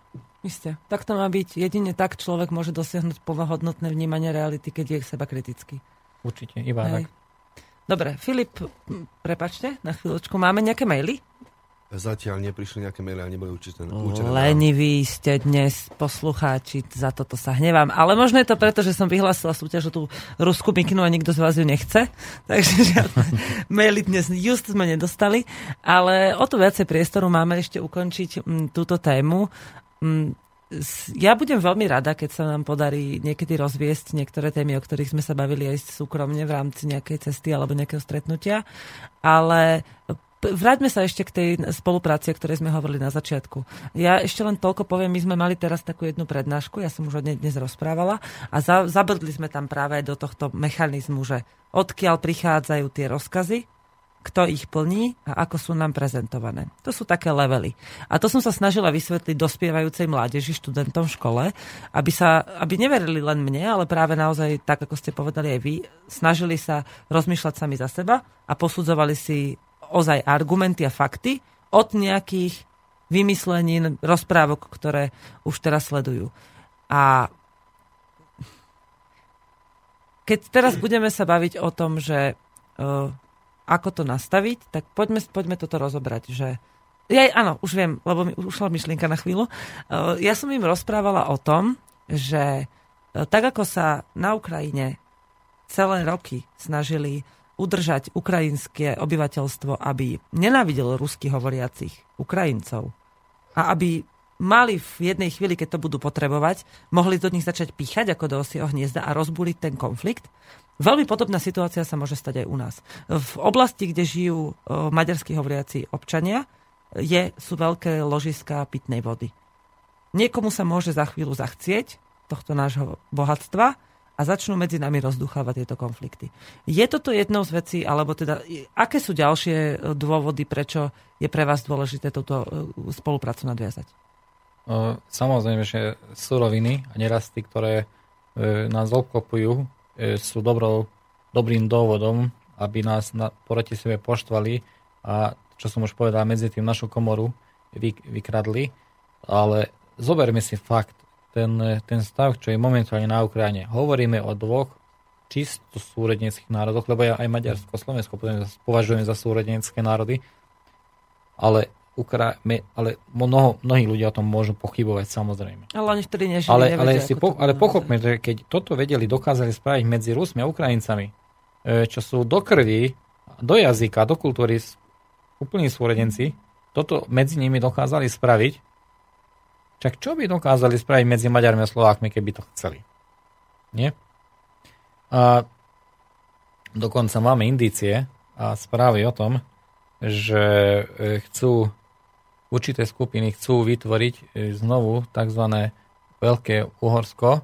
B: Isté. Tak to má byť. Jedine tak človek môže dosiahnuť plnohodnotné vnímanie reality, keď je seba kritický.
F: Určite, iba
B: Hej.
F: tak.
B: Dobre, Filip, prepačte, na chvíľočku. Máme nejaké maily?
G: Zatiaľ neprišli nejaké maily a neboli určite určené.
B: Leniví ste dnes poslucháči, za toto sa hnevám. Ale možno je to preto, že som vyhlásila súťaž o tú ruskú mikinu a nikto z vás ju nechce. Takže žiadne maily dnes just sme nedostali. Ale o to viacej priestoru máme ešte ukončiť m, túto tému. M, ja budem veľmi rada, keď sa nám podarí niekedy rozviesť niektoré témy, o ktorých sme sa bavili aj súkromne v rámci nejakej cesty alebo nejakého stretnutia. Ale vráťme sa ešte k tej spolupráci, o ktorej sme hovorili na začiatku. Ja ešte len toľko poviem, my sme mali teraz takú jednu prednášku, ja som už o nej dnes rozprávala a za, zabrdli sme tam práve do tohto mechanizmu, že odkiaľ prichádzajú tie rozkazy, kto ich plní a ako sú nám prezentované. To sú také levely. A to som sa snažila vysvetliť dospievajúcej mládeži, študentom v škole, aby, sa, aby neverili len mne, ale práve naozaj, tak ako ste povedali aj vy, snažili sa rozmýšľať sami za seba a posudzovali si ozaj argumenty a fakty od nejakých vymyslenín, rozprávok, ktoré už teraz sledujú. A keď teraz budeme sa baviť o tom, že uh, ako to nastaviť, tak poďme, poďme toto rozobrať, že ja, áno, už viem, lebo mi ušla myšlienka na chvíľu. Uh, ja som im rozprávala o tom, že uh, tak ako sa na Ukrajine celé roky snažili udržať ukrajinské obyvateľstvo, aby nenávidelo rusky hovoriacich Ukrajincov a aby mali v jednej chvíli, keď to budú potrebovať, mohli do nich začať píchať ako do osieho hniezda a rozbúriť ten konflikt. Veľmi podobná situácia sa môže stať aj u nás. V oblasti, kde žijú e, maďarskí hovoriaci občania, je, sú veľké ložiská pitnej vody. Niekomu sa môže za chvíľu zachcieť tohto nášho bohatstva a začnú medzi nami rozduchávať tieto konflikty. Je toto jednou z vecí, alebo teda, aké sú ďalšie e, dôvody, prečo je pre vás dôležité túto e, spoluprácu nadviazať?
F: Samozrejme, že suroviny a nerasty, ktoré nás obklopujú, sú dobrou, dobrým dôvodom, aby nás na, proti sebe poštvali a, čo som už povedal, medzi tým našu komoru vy, vykradli. Ale zoberme si fakt, ten, e, ten stav, čo je momentálne na Ukrajine. Hovoríme o dvoch čisto súrodeneckých národoch, lebo ja aj Maďarsko, Slovensko považujem za súrodenecké národy, ale Ukra- ale mnoho, mnohí ľudia o tom môžu pochybovať samozrejme.
B: Ale oni vtedy nežili,
F: Ale,
B: nevedia,
F: ale, si po, ale pochopme, že keď toto vedeli, dokázali spraviť medzi Rusmi a Ukrajincami, e, čo sú do krvi, do jazyka, do kultúry úplní súrodenci, toto medzi nimi dokázali spraviť, čak čo by dokázali spraviť medzi Maďarmi a Slovákmi, keby to chceli? Nie? A dokonca máme indície a správy o tom, že e, chcú určité skupiny chcú vytvoriť e, znovu tzv. Veľké Uhorsko, e,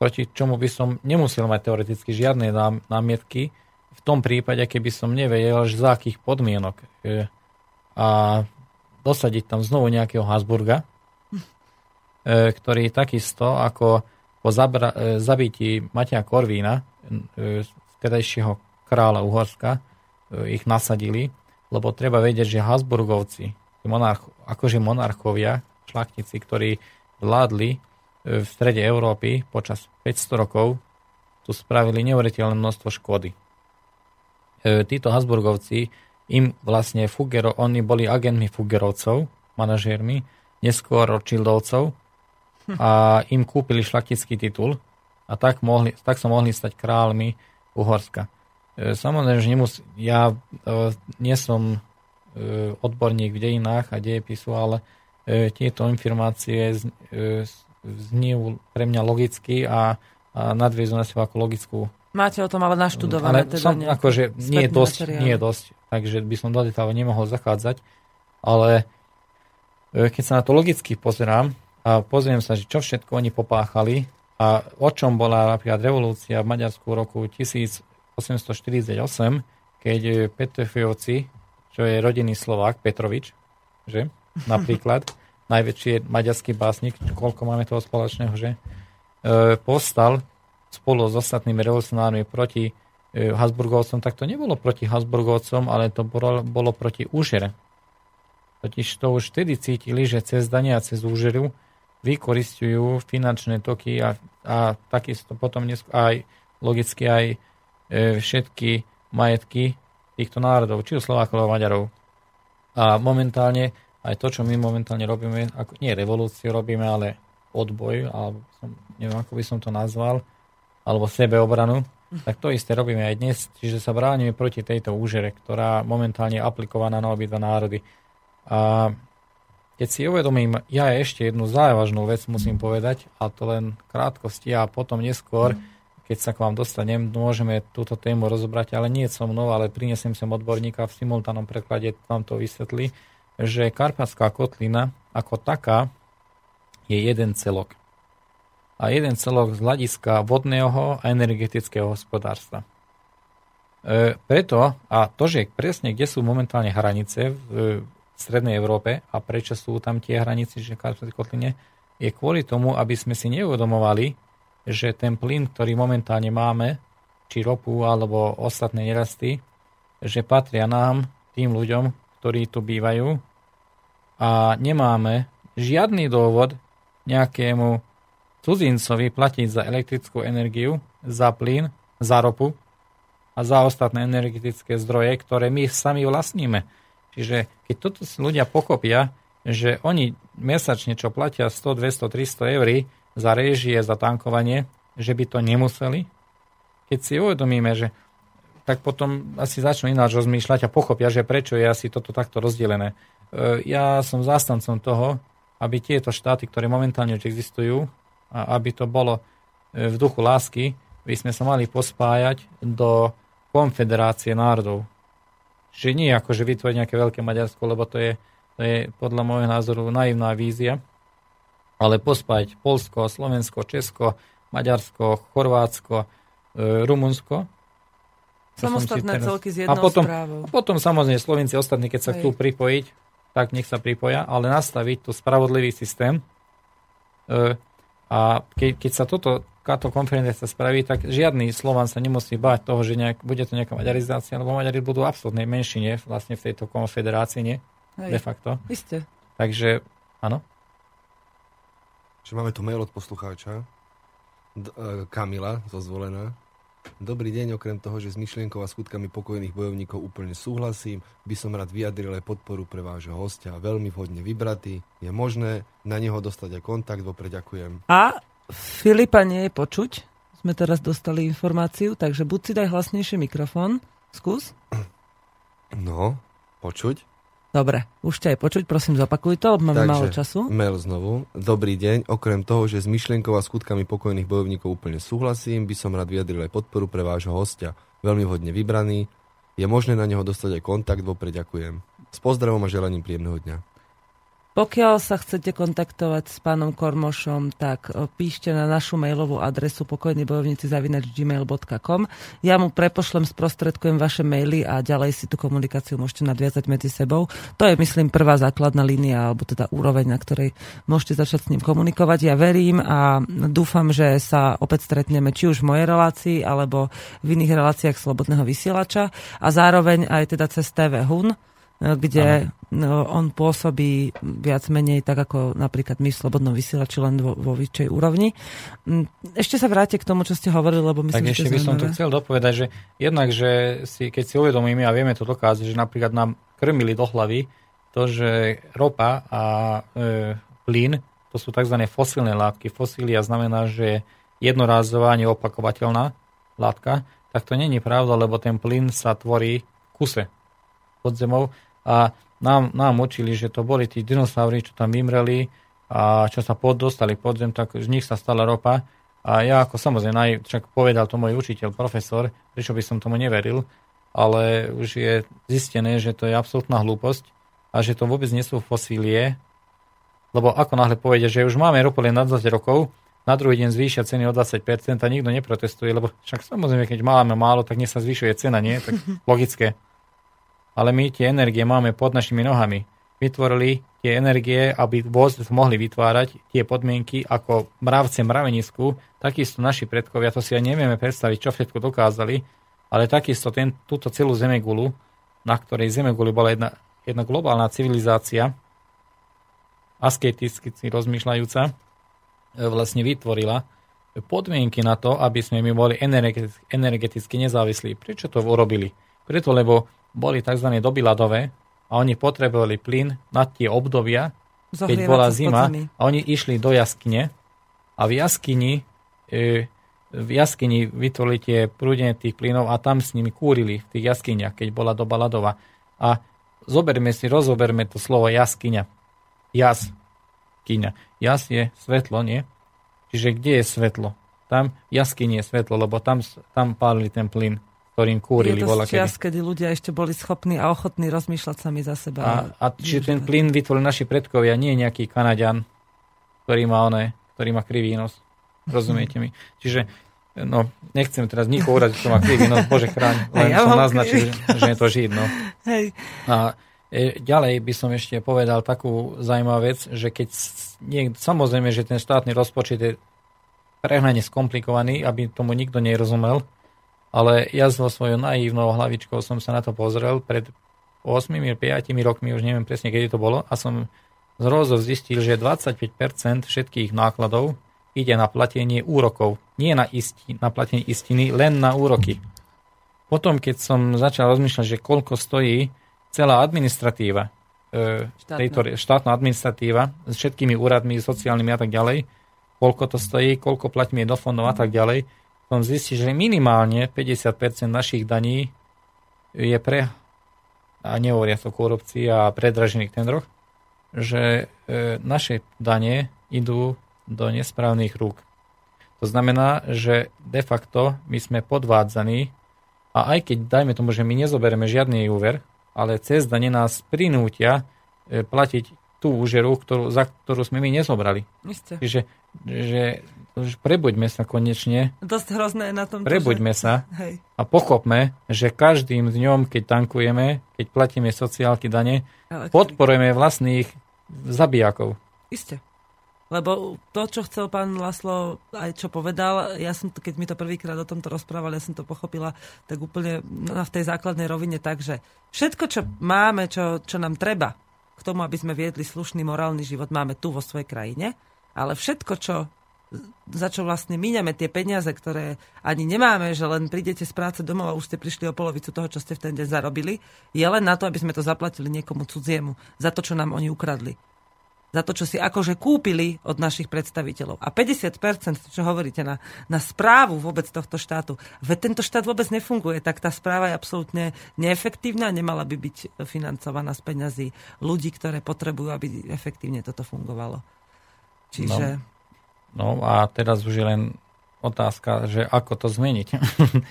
F: proti čomu by som nemusel mať teoreticky žiadne nám- námietky, v tom prípade, keby som nevedel, že za akých podmienok e, a dosadiť tam znovu nejakého Habsburga, e, ktorý takisto ako po zabra- zabití Matia Korvína, vtedajšieho kráľa Uhorska, ich nasadili, lebo treba vedieť, že Habsburgovci, monarch, akože monarchovia, šlachtici, ktorí vládli e, v strede Európy počas 500 rokov, tu spravili neuveriteľné množstvo škody. E, Títo Habsburgovci, im vlastne Fugero, oni boli agentmi Fugerovcov, manažérmi, neskôr Rothschildovcov a im kúpili šlachtický titul a tak, mohli, tak sa mohli stať kráľmi Uhorska. E, Samozrejme, že nemus, ja e, nie som e, odborník v dejinách a dejepisu, ale e, tieto informácie z, e, zniejú pre mňa logicky a, a nadviezu na seba ako logickú
B: Máte o tom ale naštudované.
F: ale
B: teda
F: som, akože nie
B: spätné
F: dosť,
B: materiály.
F: nie dosť, takže by som do detailu nemohol zachádzať, ale e, keď sa na to logicky pozerám a pozriem sa, že čo všetko oni popáchali a o čom bola napríklad revolúcia v Maďarsku v roku 1848, keď e, Petrofejovci, čo je rodinný Slovák, Petrovič, že? Napríklad, najväčší maďarský básnik, koľko máme toho spoločného, že? E, povstal spolu s ostatnými revolucionármi proti e, Habsburgovcom, tak to nebolo proti Habsburgovcom, ale to bolo, bolo proti úžere. Totiž to už vtedy cítili, že cez dania a cez úžeru vykoristujú finančné toky a, a takisto potom nesk- aj logicky aj všetky majetky týchto národov, či Slovákov alebo Maďarov. A momentálne aj to, čo my momentálne robíme, ako, nie revolúciu robíme, ale odboj, alebo som, neviem, ako by som to nazval, alebo sebeobranu, tak to isté robíme aj dnes, čiže sa bránime proti tejto úžere, ktorá momentálne je aplikovaná na obidva národy. A keď si uvedomím, ja ešte jednu závažnú vec musím povedať, a to len krátkosti a potom neskôr, keď sa k vám dostanem, môžeme túto tému rozobrať, ale nie so mnou, ale prinesem sem odborníka v simultánom preklade, vám to vysvetlí, že Karpatská kotlina ako taká je jeden celok a jeden celok z hľadiska vodného a energetického hospodárstva. E, preto, a to, že presne kde sú momentálne hranice v, v Strednej Európe a prečo sú tam tie hranice, že v kotline, je kvôli tomu, aby sme si neuvedomovali, že ten plyn, ktorý momentálne máme, či ropu alebo ostatné nerasty, že patria nám, tým ľuďom, ktorí tu bývajú a nemáme žiadny dôvod nejakému cudzincovi platiť za elektrickú energiu, za plyn, za ropu a za ostatné energetické zdroje, ktoré my sami vlastníme. Čiže keď toto si ľudia pokopia, že oni mesačne, čo platia 100, 200, 300 eur za réžie, za tankovanie, že by to nemuseli, keď si uvedomíme, že tak potom asi začnú ináč rozmýšľať a pochopia, že prečo je asi toto takto rozdelené. E, ja som zástancom toho, aby tieto štáty, ktoré momentálne už existujú, a aby to bolo e, v duchu lásky, by sme sa mali pospájať do konfederácie národov. Čiže nie ako, že vytvoriť nejaké veľké Maďarsko, lebo to je, to je podľa môjho názoru naivná vízia, ale pospájať Polsko, Slovensko, Česko, Maďarsko, Chorvátsko, e, Rumunsko.
B: Samostatné celky s jednou
F: a potom,
B: správou.
F: A potom samozrejme Slovenci ostatní, keď sa chcú pripojiť, tak nech sa pripoja, ale nastaviť tu spravodlivý systém, e, a ke, keď sa toto, táto konferencia spraví, tak žiadny Slovan sa nemusí báť toho, že nejak, bude to nejaká maďarizácia, lebo Maďari budú v absolútnej menšine vlastne v tejto konfederácii, nie? Hej, De facto.
B: Isté.
F: Takže, áno.
G: Čiže máme tu mail od poslucháča. D- e, Kamila, zozvolená. Dobrý deň, okrem toho, že s myšlienkou a skutkami pokojných bojovníkov úplne súhlasím, by som rád vyjadril aj podporu pre vášho hostia, veľmi vhodne vybratý. Je možné na neho dostať aj kontakt, vopred ďakujem.
B: A Filipa nie je počuť, sme teraz dostali informáciu, takže buď si daj hlasnejšie mikrofón, skús.
G: No, počuť?
B: Dobre, už ťa aj počuť, prosím zopakuj to, lebo máme
G: Takže,
B: málo času.
G: mail znovu. Dobrý deň, okrem toho, že s myšlienkou a skutkami pokojných bojovníkov úplne súhlasím, by som rád vyjadril aj podporu pre vášho hostia. Veľmi vhodne vybraný. Je možné na neho dostať aj kontakt, vopred ďakujem. S pozdravom a želaním príjemného dňa.
B: Pokiaľ sa chcete kontaktovať s pánom Kormošom, tak e, píšte na našu mailovú adresu pokojnybojovníci.gmail.com Ja mu prepošlem, sprostredkujem vaše maily a ďalej si tú komunikáciu môžete nadviazať medzi sebou. To je, myslím, prvá základná línia, alebo teda úroveň, na ktorej môžete začať s ním komunikovať. Ja verím a dúfam, že sa opäť stretneme či už v mojej relácii, alebo v iných reláciách Slobodného vysielača a zároveň aj teda cez TV HUN, kde no, on pôsobí viac menej tak ako napríklad my v Slobodnom vysielači len vo, vo vyššej úrovni. Mm, ešte sa vráte k tomu, čo ste hovorili, lebo myslím,
F: tak
B: že
F: ešte by som tu chcel dopovedať, že jednak, že si, keď si uvedomíme a vieme to dokázať, že napríklad nám krmili do hlavy to, že ropa a e, plyn, to sú tzv. fosílne látky. Fosília znamená, že jednorázová, neopakovateľná látka, tak to není pravda, lebo ten plyn sa tvorí v kuse pod zemou a nám, nám učili, že to boli tí dinosaury, čo tam vymreli a čo sa pod, dostali pod zem, tak z nich sa stala ropa. A ja ako samozrejme, však povedal to môj učiteľ, profesor, prečo by som tomu neveril, ale už je zistené, že to je absolútna hlúposť a že to vôbec nie sú fosílie, lebo ako náhle povedia, že už máme ropu len na 20 rokov, na druhý deň zvýšia ceny o 20% a nikto neprotestuje, lebo však samozrejme, keď máme málo, tak nech sa zvyšuje cena, nie? Tak logické ale my tie energie máme pod našimi nohami. Vytvorili tie energie, aby voz mohli vytvárať tie podmienky ako mravce mravenisku, takisto naši predkovia, to si aj nevieme predstaviť, čo všetko dokázali, ale takisto ten, túto celú Zemegulu, na ktorej Zemeguli bola jedna, jedna globálna civilizácia, asketicky rozmýšľajúca, e, vlastne vytvorila podmienky na to, aby sme my boli energeticky nezávislí. Prečo to urobili? Preto, lebo boli tzv. dobyladové a oni potrebovali plyn na tie obdobia, keď
B: Zohrievať
F: bola
B: sa
F: zima a oni išli do jaskyne a v jaskyni e, v jaskyni vytvorili tie prúdenie tých plynov a tam s nimi kúrili v tých jaskyniach, keď bola doba ľadová. A zoberme si, rozoberme to slovo jaskyňa. Jas. Kyňa. Jas je svetlo, nie? Čiže kde je svetlo? Tam jaskyni je svetlo, lebo tam, tam pálili ten plyn, ktorým kúrili
B: Je to
F: bola
B: z čias, kedy ľudia ešte boli schopní a ochotní rozmýšľať sami za seba.
F: A, a čiže ten plyn vytvorili naši predkovia, nie nejaký Kanaďan, ktorý má oné, ktorý má krivý nos. Rozumiete mi? Čiže no, nechcem teraz nikoho uraziť, kto má krivý nos, bože chráň, len
B: Ja
F: som naznačil,
B: krivý.
F: že je to žid, no.
B: Hej.
F: A e, ďalej by som ešte povedal takú zaujímavú vec, že keď s- nie, samozrejme, že ten štátny rozpočet je prehnane skomplikovaný, aby tomu nikto nerozumel, ale ja so svojou naivnou hlavičkou som sa na to pozrel pred 8 5 rokmi, už neviem presne, kedy to bolo, a som z rozov zistil, že 25% všetkých nákladov ide na platenie úrokov, nie na, isti, na platenie istiny, len na úroky. Potom, keď som začal rozmýšľať, že koľko stojí celá administratíva, e,
B: Štátna.
F: tejto štátna administratíva s všetkými úradmi, sociálnymi a tak ďalej, koľko to stojí, koľko platíme do fondov a tak ďalej, som zistil, že minimálne 50% našich daní je pre, a nehovoria o korupcii a predražených tendroch, že e, naše dane idú do nesprávnych rúk. To znamená, že de facto my sme podvádzaní a aj keď, dajme tomu, že my nezoberieme žiadny úver, ale cez dane nás prinútia e, platiť tú úžeru, ktorú, za ktorú sme my nezobrali.
B: Isté.
F: Čiže že, že prebuďme sa konečne,
B: Dosť hrozné na tom.
F: prebuďme sa
B: Hej.
F: a pochopme, že každým dňom, keď tankujeme, keď platíme sociálky dane,
B: Elektrik.
F: podporujeme vlastných zabijakov.
B: Isté. Lebo to, čo chcel pán Laslo, aj čo povedal, ja som, keď mi to prvýkrát o tomto rozprával, ja som to pochopila tak úplne na, v tej základnej rovine tak, že všetko, čo máme, čo, čo nám treba k tomu, aby sme viedli slušný morálny život, máme tu vo svojej krajine, ale všetko, čo za čo vlastne míňame tie peniaze, ktoré ani nemáme, že len prídete z práce domov a už ste prišli o polovicu toho, čo ste v ten deň zarobili, je len na to, aby sme to zaplatili niekomu cudziemu za to, čo nám oni ukradli za to, čo si akože kúpili od našich predstaviteľov. A 50%, čo hovoríte, na, na správu vôbec tohto štátu. Veď tento štát vôbec nefunguje, tak tá správa je absolútne neefektívna, nemala by byť financovaná z peňazí ľudí, ktoré potrebujú, aby efektívne toto fungovalo. Čiže...
F: No a teraz už je len otázka, že ako to zmeniť.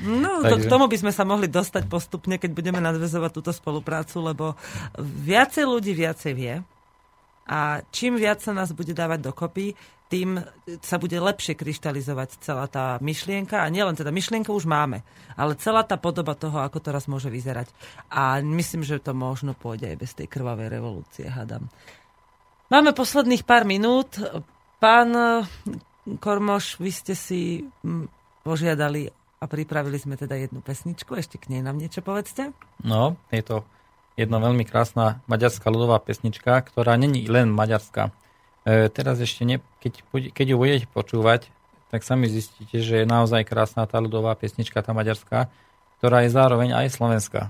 B: No, to,
F: Takže-
B: k tomu by sme sa mohli dostať postupne, keď budeme nadvezovať túto spoluprácu, lebo viacej ľudí viacej vie a čím viac sa nás bude dávať dokopy, tým sa bude lepšie kryštalizovať celá tá myšlienka. A nielen teda myšlienku už máme, ale celá tá podoba toho, ako to raz môže vyzerať. A myslím, že to možno pôjde aj bez tej krvavej revolúcie, hádam. Máme posledných pár minút. Pán eh, Kormoš, vy ste si mm, požiadali a pripravili sme teda jednu pesničku. Ešte k nej nám niečo povedzte.
F: No, je to jedna veľmi krásna maďarská ľudová pesnička, ktorá není len maďarská. E, teraz ešte, ne, keď, keď ju budete počúvať, tak sami zistíte, že je naozaj krásna tá ľudová pesnička, tá maďarská, ktorá je zároveň aj slovenská.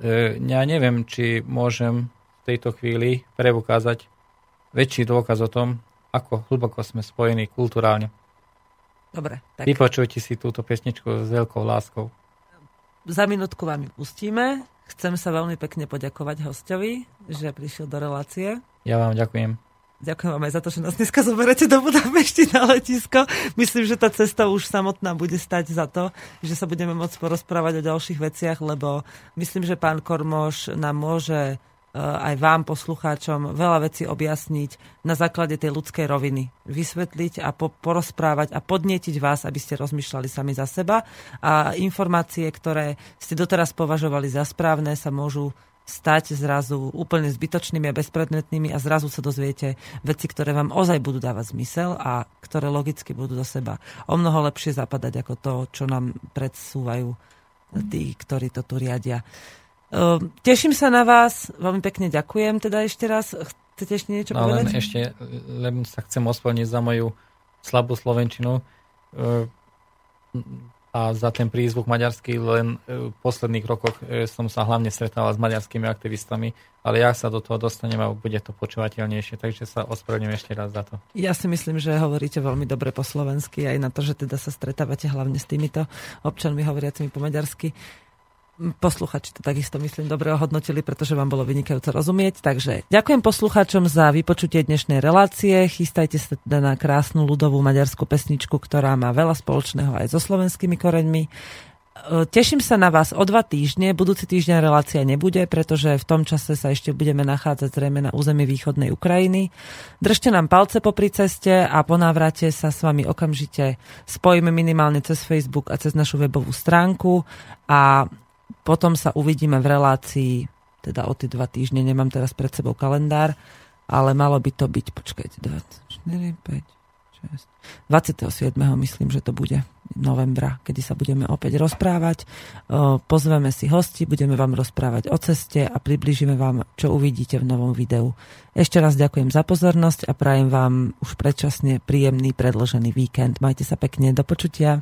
F: E, ja neviem, či môžem v tejto chvíli preukázať väčší dôkaz o tom, ako hlboko sme spojení kulturálne.
B: Dobre, tak
F: Vypočujte si túto pesničku s veľkou láskou.
B: za minútku vám ju pustíme. Chcem sa veľmi pekne poďakovať hostovi, že prišiel do relácie.
F: Ja vám ďakujem.
B: Ďakujem vám aj za to, že nás dneska zoberete do Budapešti na letisko. Myslím, že tá cesta už samotná bude stať za to, že sa budeme môcť porozprávať o ďalších veciach, lebo myslím, že pán Kormoš nám môže aj vám, poslucháčom, veľa vecí objasniť na základe tej ľudskej roviny. Vysvetliť a po- porozprávať a podnietiť vás, aby ste rozmýšľali sami za seba. A informácie, ktoré ste doteraz považovali za správne, sa môžu stať zrazu úplne zbytočnými a bezpredmetnými a zrazu sa dozviete veci, ktoré vám ozaj budú dávať zmysel a ktoré logicky budú do seba o mnoho lepšie zapadať ako to, čo nám predsúvajú tí, ktorí to tu riadia. Ehm, Teším sa na vás, veľmi pekne ďakujem teda ešte raz. Chcete ešte niečo
F: No len
B: povedať?
F: ešte, len sa chcem ospravedlniť za moju slabú slovenčinu. E, a za ten prízvuk maďarský len e, v posledných rokoch e, som sa hlavne stretával s maďarskými aktivistami, ale ja sa do toho dostanem a bude to počúvateľnejšie, takže sa ospravedlňujem ešte raz za to.
B: Ja si myslím, že hovoríte veľmi dobre po slovensky, aj na to, že teda sa stretávate hlavne s týmito občanmi hovoriacimi po maďarsky posluchači to takisto myslím dobre ohodnotili, pretože vám bolo vynikajúco rozumieť. Takže ďakujem posluchačom za vypočutie dnešnej relácie. Chystajte sa teda na krásnu ľudovú maďarskú pesničku, ktorá má veľa spoločného aj so slovenskými koreňmi. E, teším sa na vás o dva týždne. Budúci týždeň relácia nebude, pretože v tom čase sa ešte budeme nachádzať zrejme na území východnej Ukrajiny. Držte nám palce popri ceste a po návrate sa s vami okamžite spojíme minimálne cez Facebook a cez našu webovú stránku a potom sa uvidíme v relácii, teda o tie dva týždne, nemám teraz pred sebou kalendár, ale malo by to byť, počkajte, 24, 5, 6, 27. myslím, že to bude novembra, kedy sa budeme opäť rozprávať. Pozveme si hosti, budeme vám rozprávať o ceste a približíme vám, čo uvidíte v novom videu. Ešte raz ďakujem za pozornosť a prajem vám už predčasne príjemný predložený víkend. Majte sa pekne, do počutia.